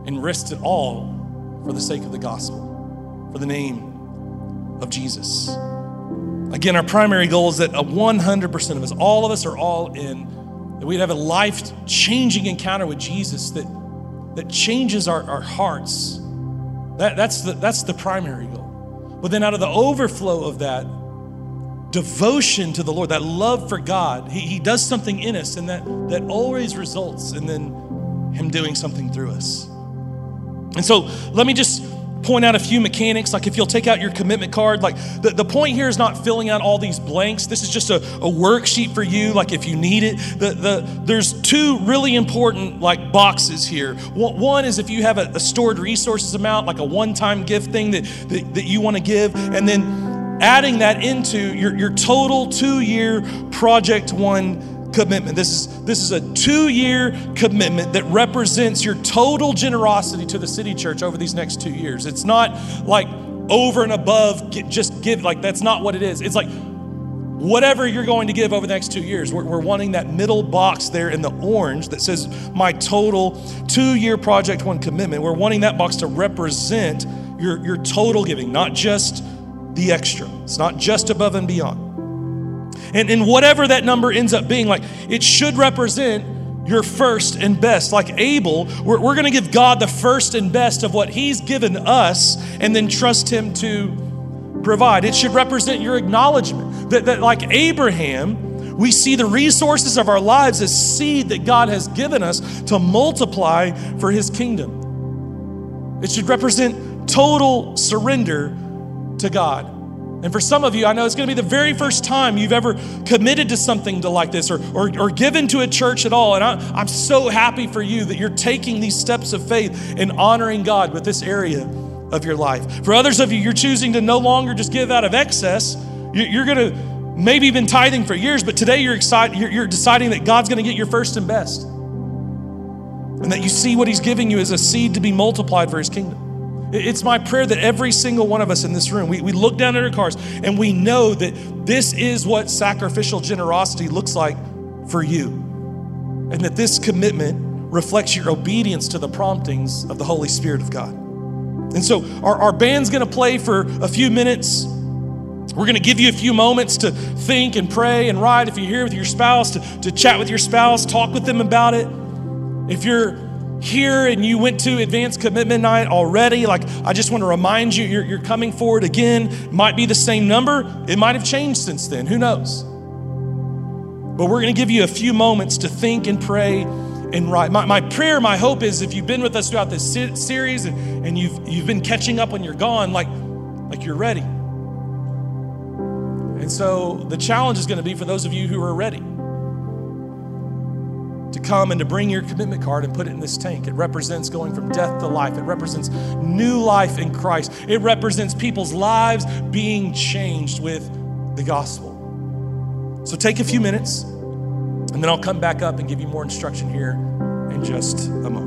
and risked it all for the sake of the gospel, for the name of Jesus. Again, our primary goal is that 100% of us, all of us are all in, that we'd have a life changing encounter with Jesus that, that changes our, our hearts. That, that's, the, that's the primary goal. But then, out of the overflow of that, devotion to the Lord, that love for God, He, he does something in us, and that, that always results in then Him doing something through us. And so let me just point out a few mechanics. Like if you'll take out your commitment card, like the, the point here is not filling out all these blanks. This is just a, a worksheet for you, like if you need it. The, the, there's two really important like boxes here. One is if you have a, a stored resources amount, like a one-time gift thing that, that, that you want to give, and then adding that into your, your total two-year Project One commitment. This is this is a 2-year commitment that represents your total generosity to the city church over these next 2 years. It's not like over and above just give like that's not what it is. It's like whatever you're going to give over the next two years. We're, we're, wanting that middle box there in the orange that says my total two year Project One commitment. We're wanting that box to represent your, your total giving, not just the extra. It's not just above and beyond. And, and whatever that number ends up being, like it should represent your first and best. Like Abel, we're, we're going to give God the first and best of what He's given us and then trust Him to provide. It should represent your acknowledgement that, that like Abraham, we see the resources of our lives as seed that God has given us to multiply for His kingdom. It should represent total surrender to God. And for some of you, I know it's going to be the very first time you've ever committed to something to like this or, or, or given to a church at all. And I, I'm so happy for you that you're taking these steps of faith and honoring God with this area of your life. For others of you, you're choosing to no longer just give out of excess. You're going to maybe been tithing for years, but today you're excited, you're, you're deciding that God's going to get your first and best. And that you see what He's giving you as a seed to be multiplied for His kingdom. It's my prayer that every single one of us in this room, we, we look down at our cars and we know that this is what sacrificial generosity looks like for you. And that this commitment reflects your obedience to the promptings of the Holy Spirit of God. And so our, our band's gonna play for a few minutes. We're going to give you a few moments to think and pray and write. If you're here with your spouse, to, to chat with your spouse, talk with them about it. If you're here and you went to advanced commitment night already, like I just want to remind you, you're, you're coming forward again. Might be the same number, it might have changed since then. Who knows? But we're going to give you a few moments to think and pray and write. My, my prayer, my hope is if you've been with us throughout this series and, and you've, you've been catching up when you're gone, like, like you're ready. And so the challenge is going to be for those of you who are ready come and to bring your commitment card and put it in this tank. It represents going from death to life. It represents new life in Christ. It represents people's lives being changed with the gospel. So take a few minutes, and then I'll come back up and give you more instruction here in just a moment.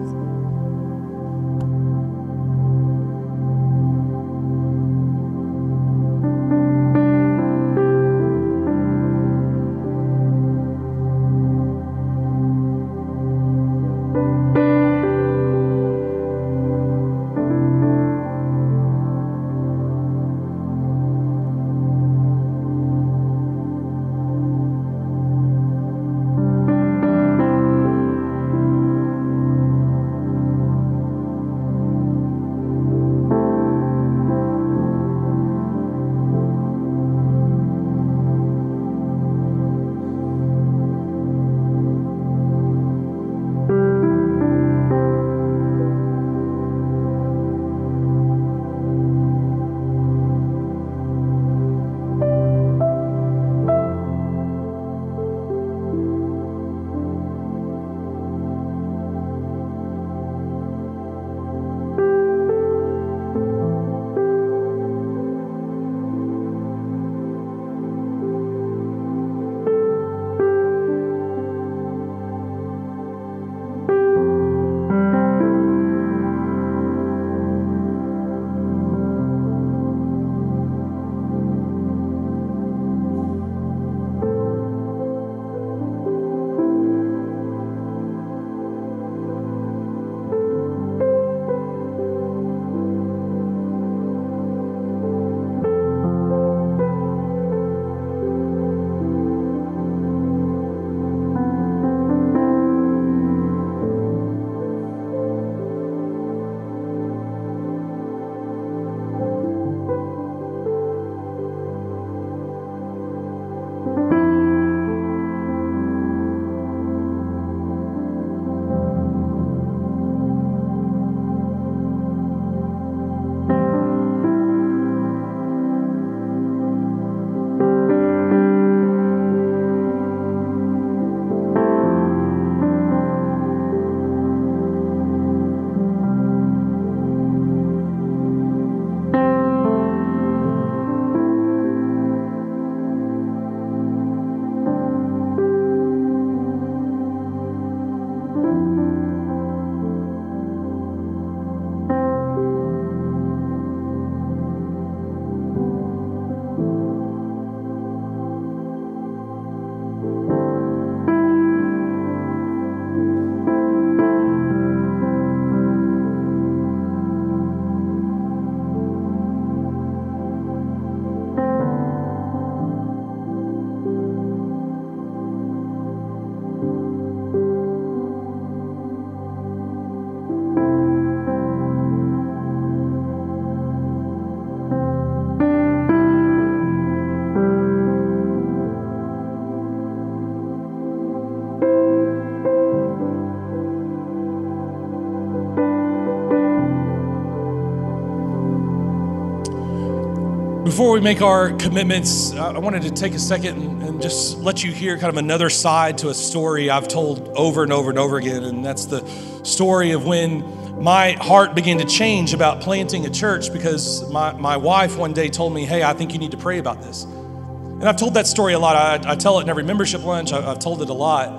Before we make our commitments, I wanted to take a second and, and, just let you hear kind of another side to a story I've told over and over and over again. And that's the story of when my heart began to change about planting a church because my, my wife one day told me, Hey, I think you need to pray about this. And I've told that story a lot. I, I tell it in every membership lunch, I, have told it a lot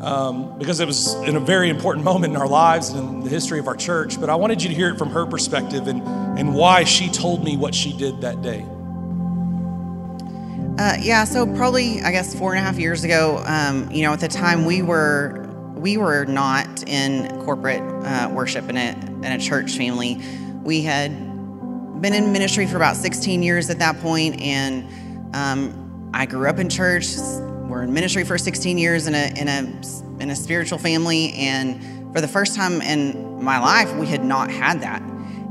um, because it was in a very important moment in our lives and in the history of our church. But I wanted you to hear it from her perspective and, and why she told me what she did that day. Uh, yeah, so probably I guess four and a half years ago, um, you know, at the time we were we were not in corporate uh, worship in a in a church family. We had been in ministry for about 16 years at that point, and um, I grew up in church. We're in ministry for 16 years in a in a in a spiritual family, and for the first time in my life, we had not had that.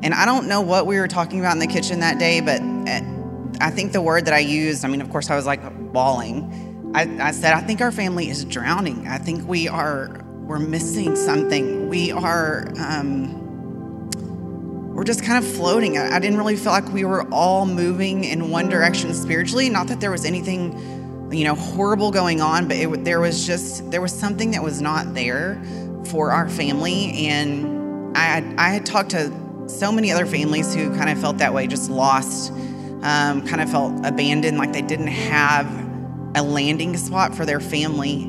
And I don't know what we were talking about in the kitchen that day, but at, I think the word that I used, I mean, of course, I was like bawling. I, I said, I think our family is drowning. I think we are we're missing something. We are, um, we're just kind of floating. I, I didn't really feel like we were all moving in one direction spiritually. Not that there was anything, you know, horrible going on, but it, there was just there was something that was not there for our family. And I I had talked to so many other families who kind of felt that way, just lost, um, kind of felt abandoned, like they didn't have a landing spot for their family.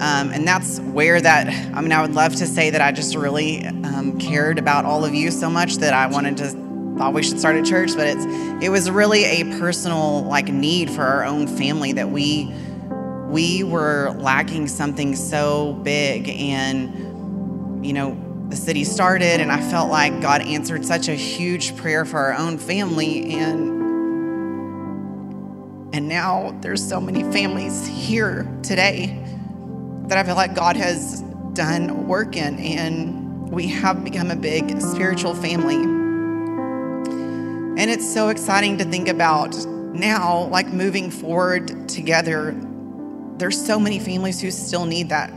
Um, and that's where that, I mean, I would love to say that I just really um, cared about all of you so much that I wanted to, thought we should start a church, but it's, it was really a personal like need for our own family that we, we were lacking something so big and, you know, the city started and I felt like God answered such a huge prayer for our own family and and now there's so many families here today that I feel like God has done work in, and we have become a big spiritual family. And it's so exciting to think about now, like moving forward together. There's so many families who still need that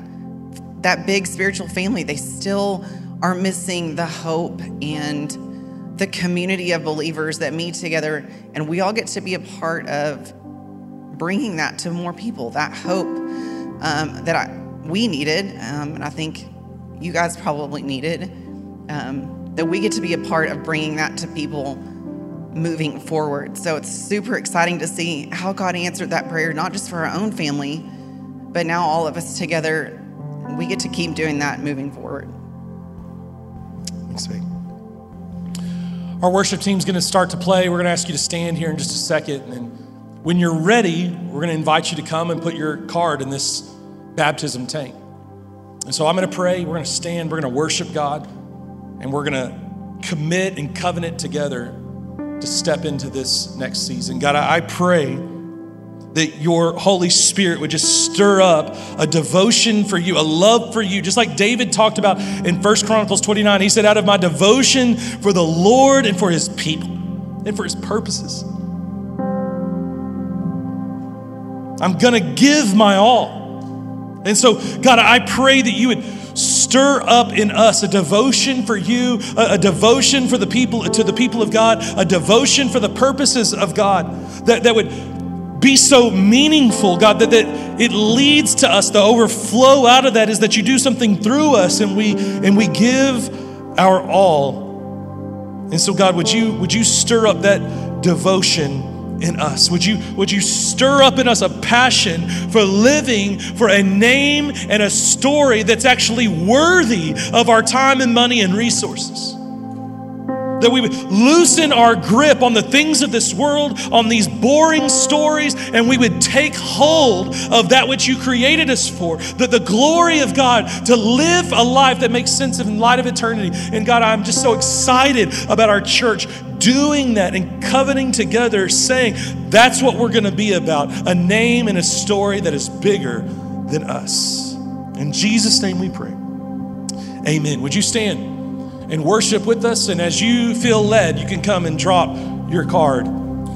that big spiritual family. They still are missing the hope and the community of believers that meet together, and we all get to be a part of bringing that to more people. That hope um, that I, we needed, um, and I think you guys probably needed, um, that we get to be a part of bringing that to people moving forward. So it's super exciting to see how God answered that prayer, not just for our own family, but now all of us together, we get to keep doing that moving forward. Thanks, Vic. Our worship team's going to start to play. We're going to ask you to stand here in just a second. And when you're ready, we're going to invite you to come and put your card in this baptism tank. And so I'm going to pray. We're going to stand. We're going to worship God. And we're going to commit and covenant together to step into this next season. God, I pray that your Holy Spirit would just stir up a devotion for you, a love for you, just like David talked about in First Chronicles 29. He said, Out of my devotion for the Lord and for his people and for his purposes, I'm gonna give my all. And so, God, I pray that you would stir up in us a devotion for you, a, a, devotion for the people, to the people of God, a devotion for the purposes of God that, that would be so meaningful, God, that, that it leads to us. The overflow out of that is that you do something through us and we and we give our all. And so, God, would you would you stir up that devotion? In us? Would you, would you stir up in us a passion for living for a name and a story that's actually worthy of our time and money and resources? That we would loosen our grip on the things of this world, on these boring stories, and we would take hold of that which you created us for, that the glory of God, to live a life that makes sense in light of eternity. And God, I'm just so excited about our church doing that and covenanting together, saying that's what we're going to be about a name and a story that is bigger than us. In Jesus' name we pray. Amen. Would you stand and worship with us? And as you feel led, you can come and drop your card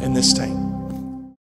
in this tank.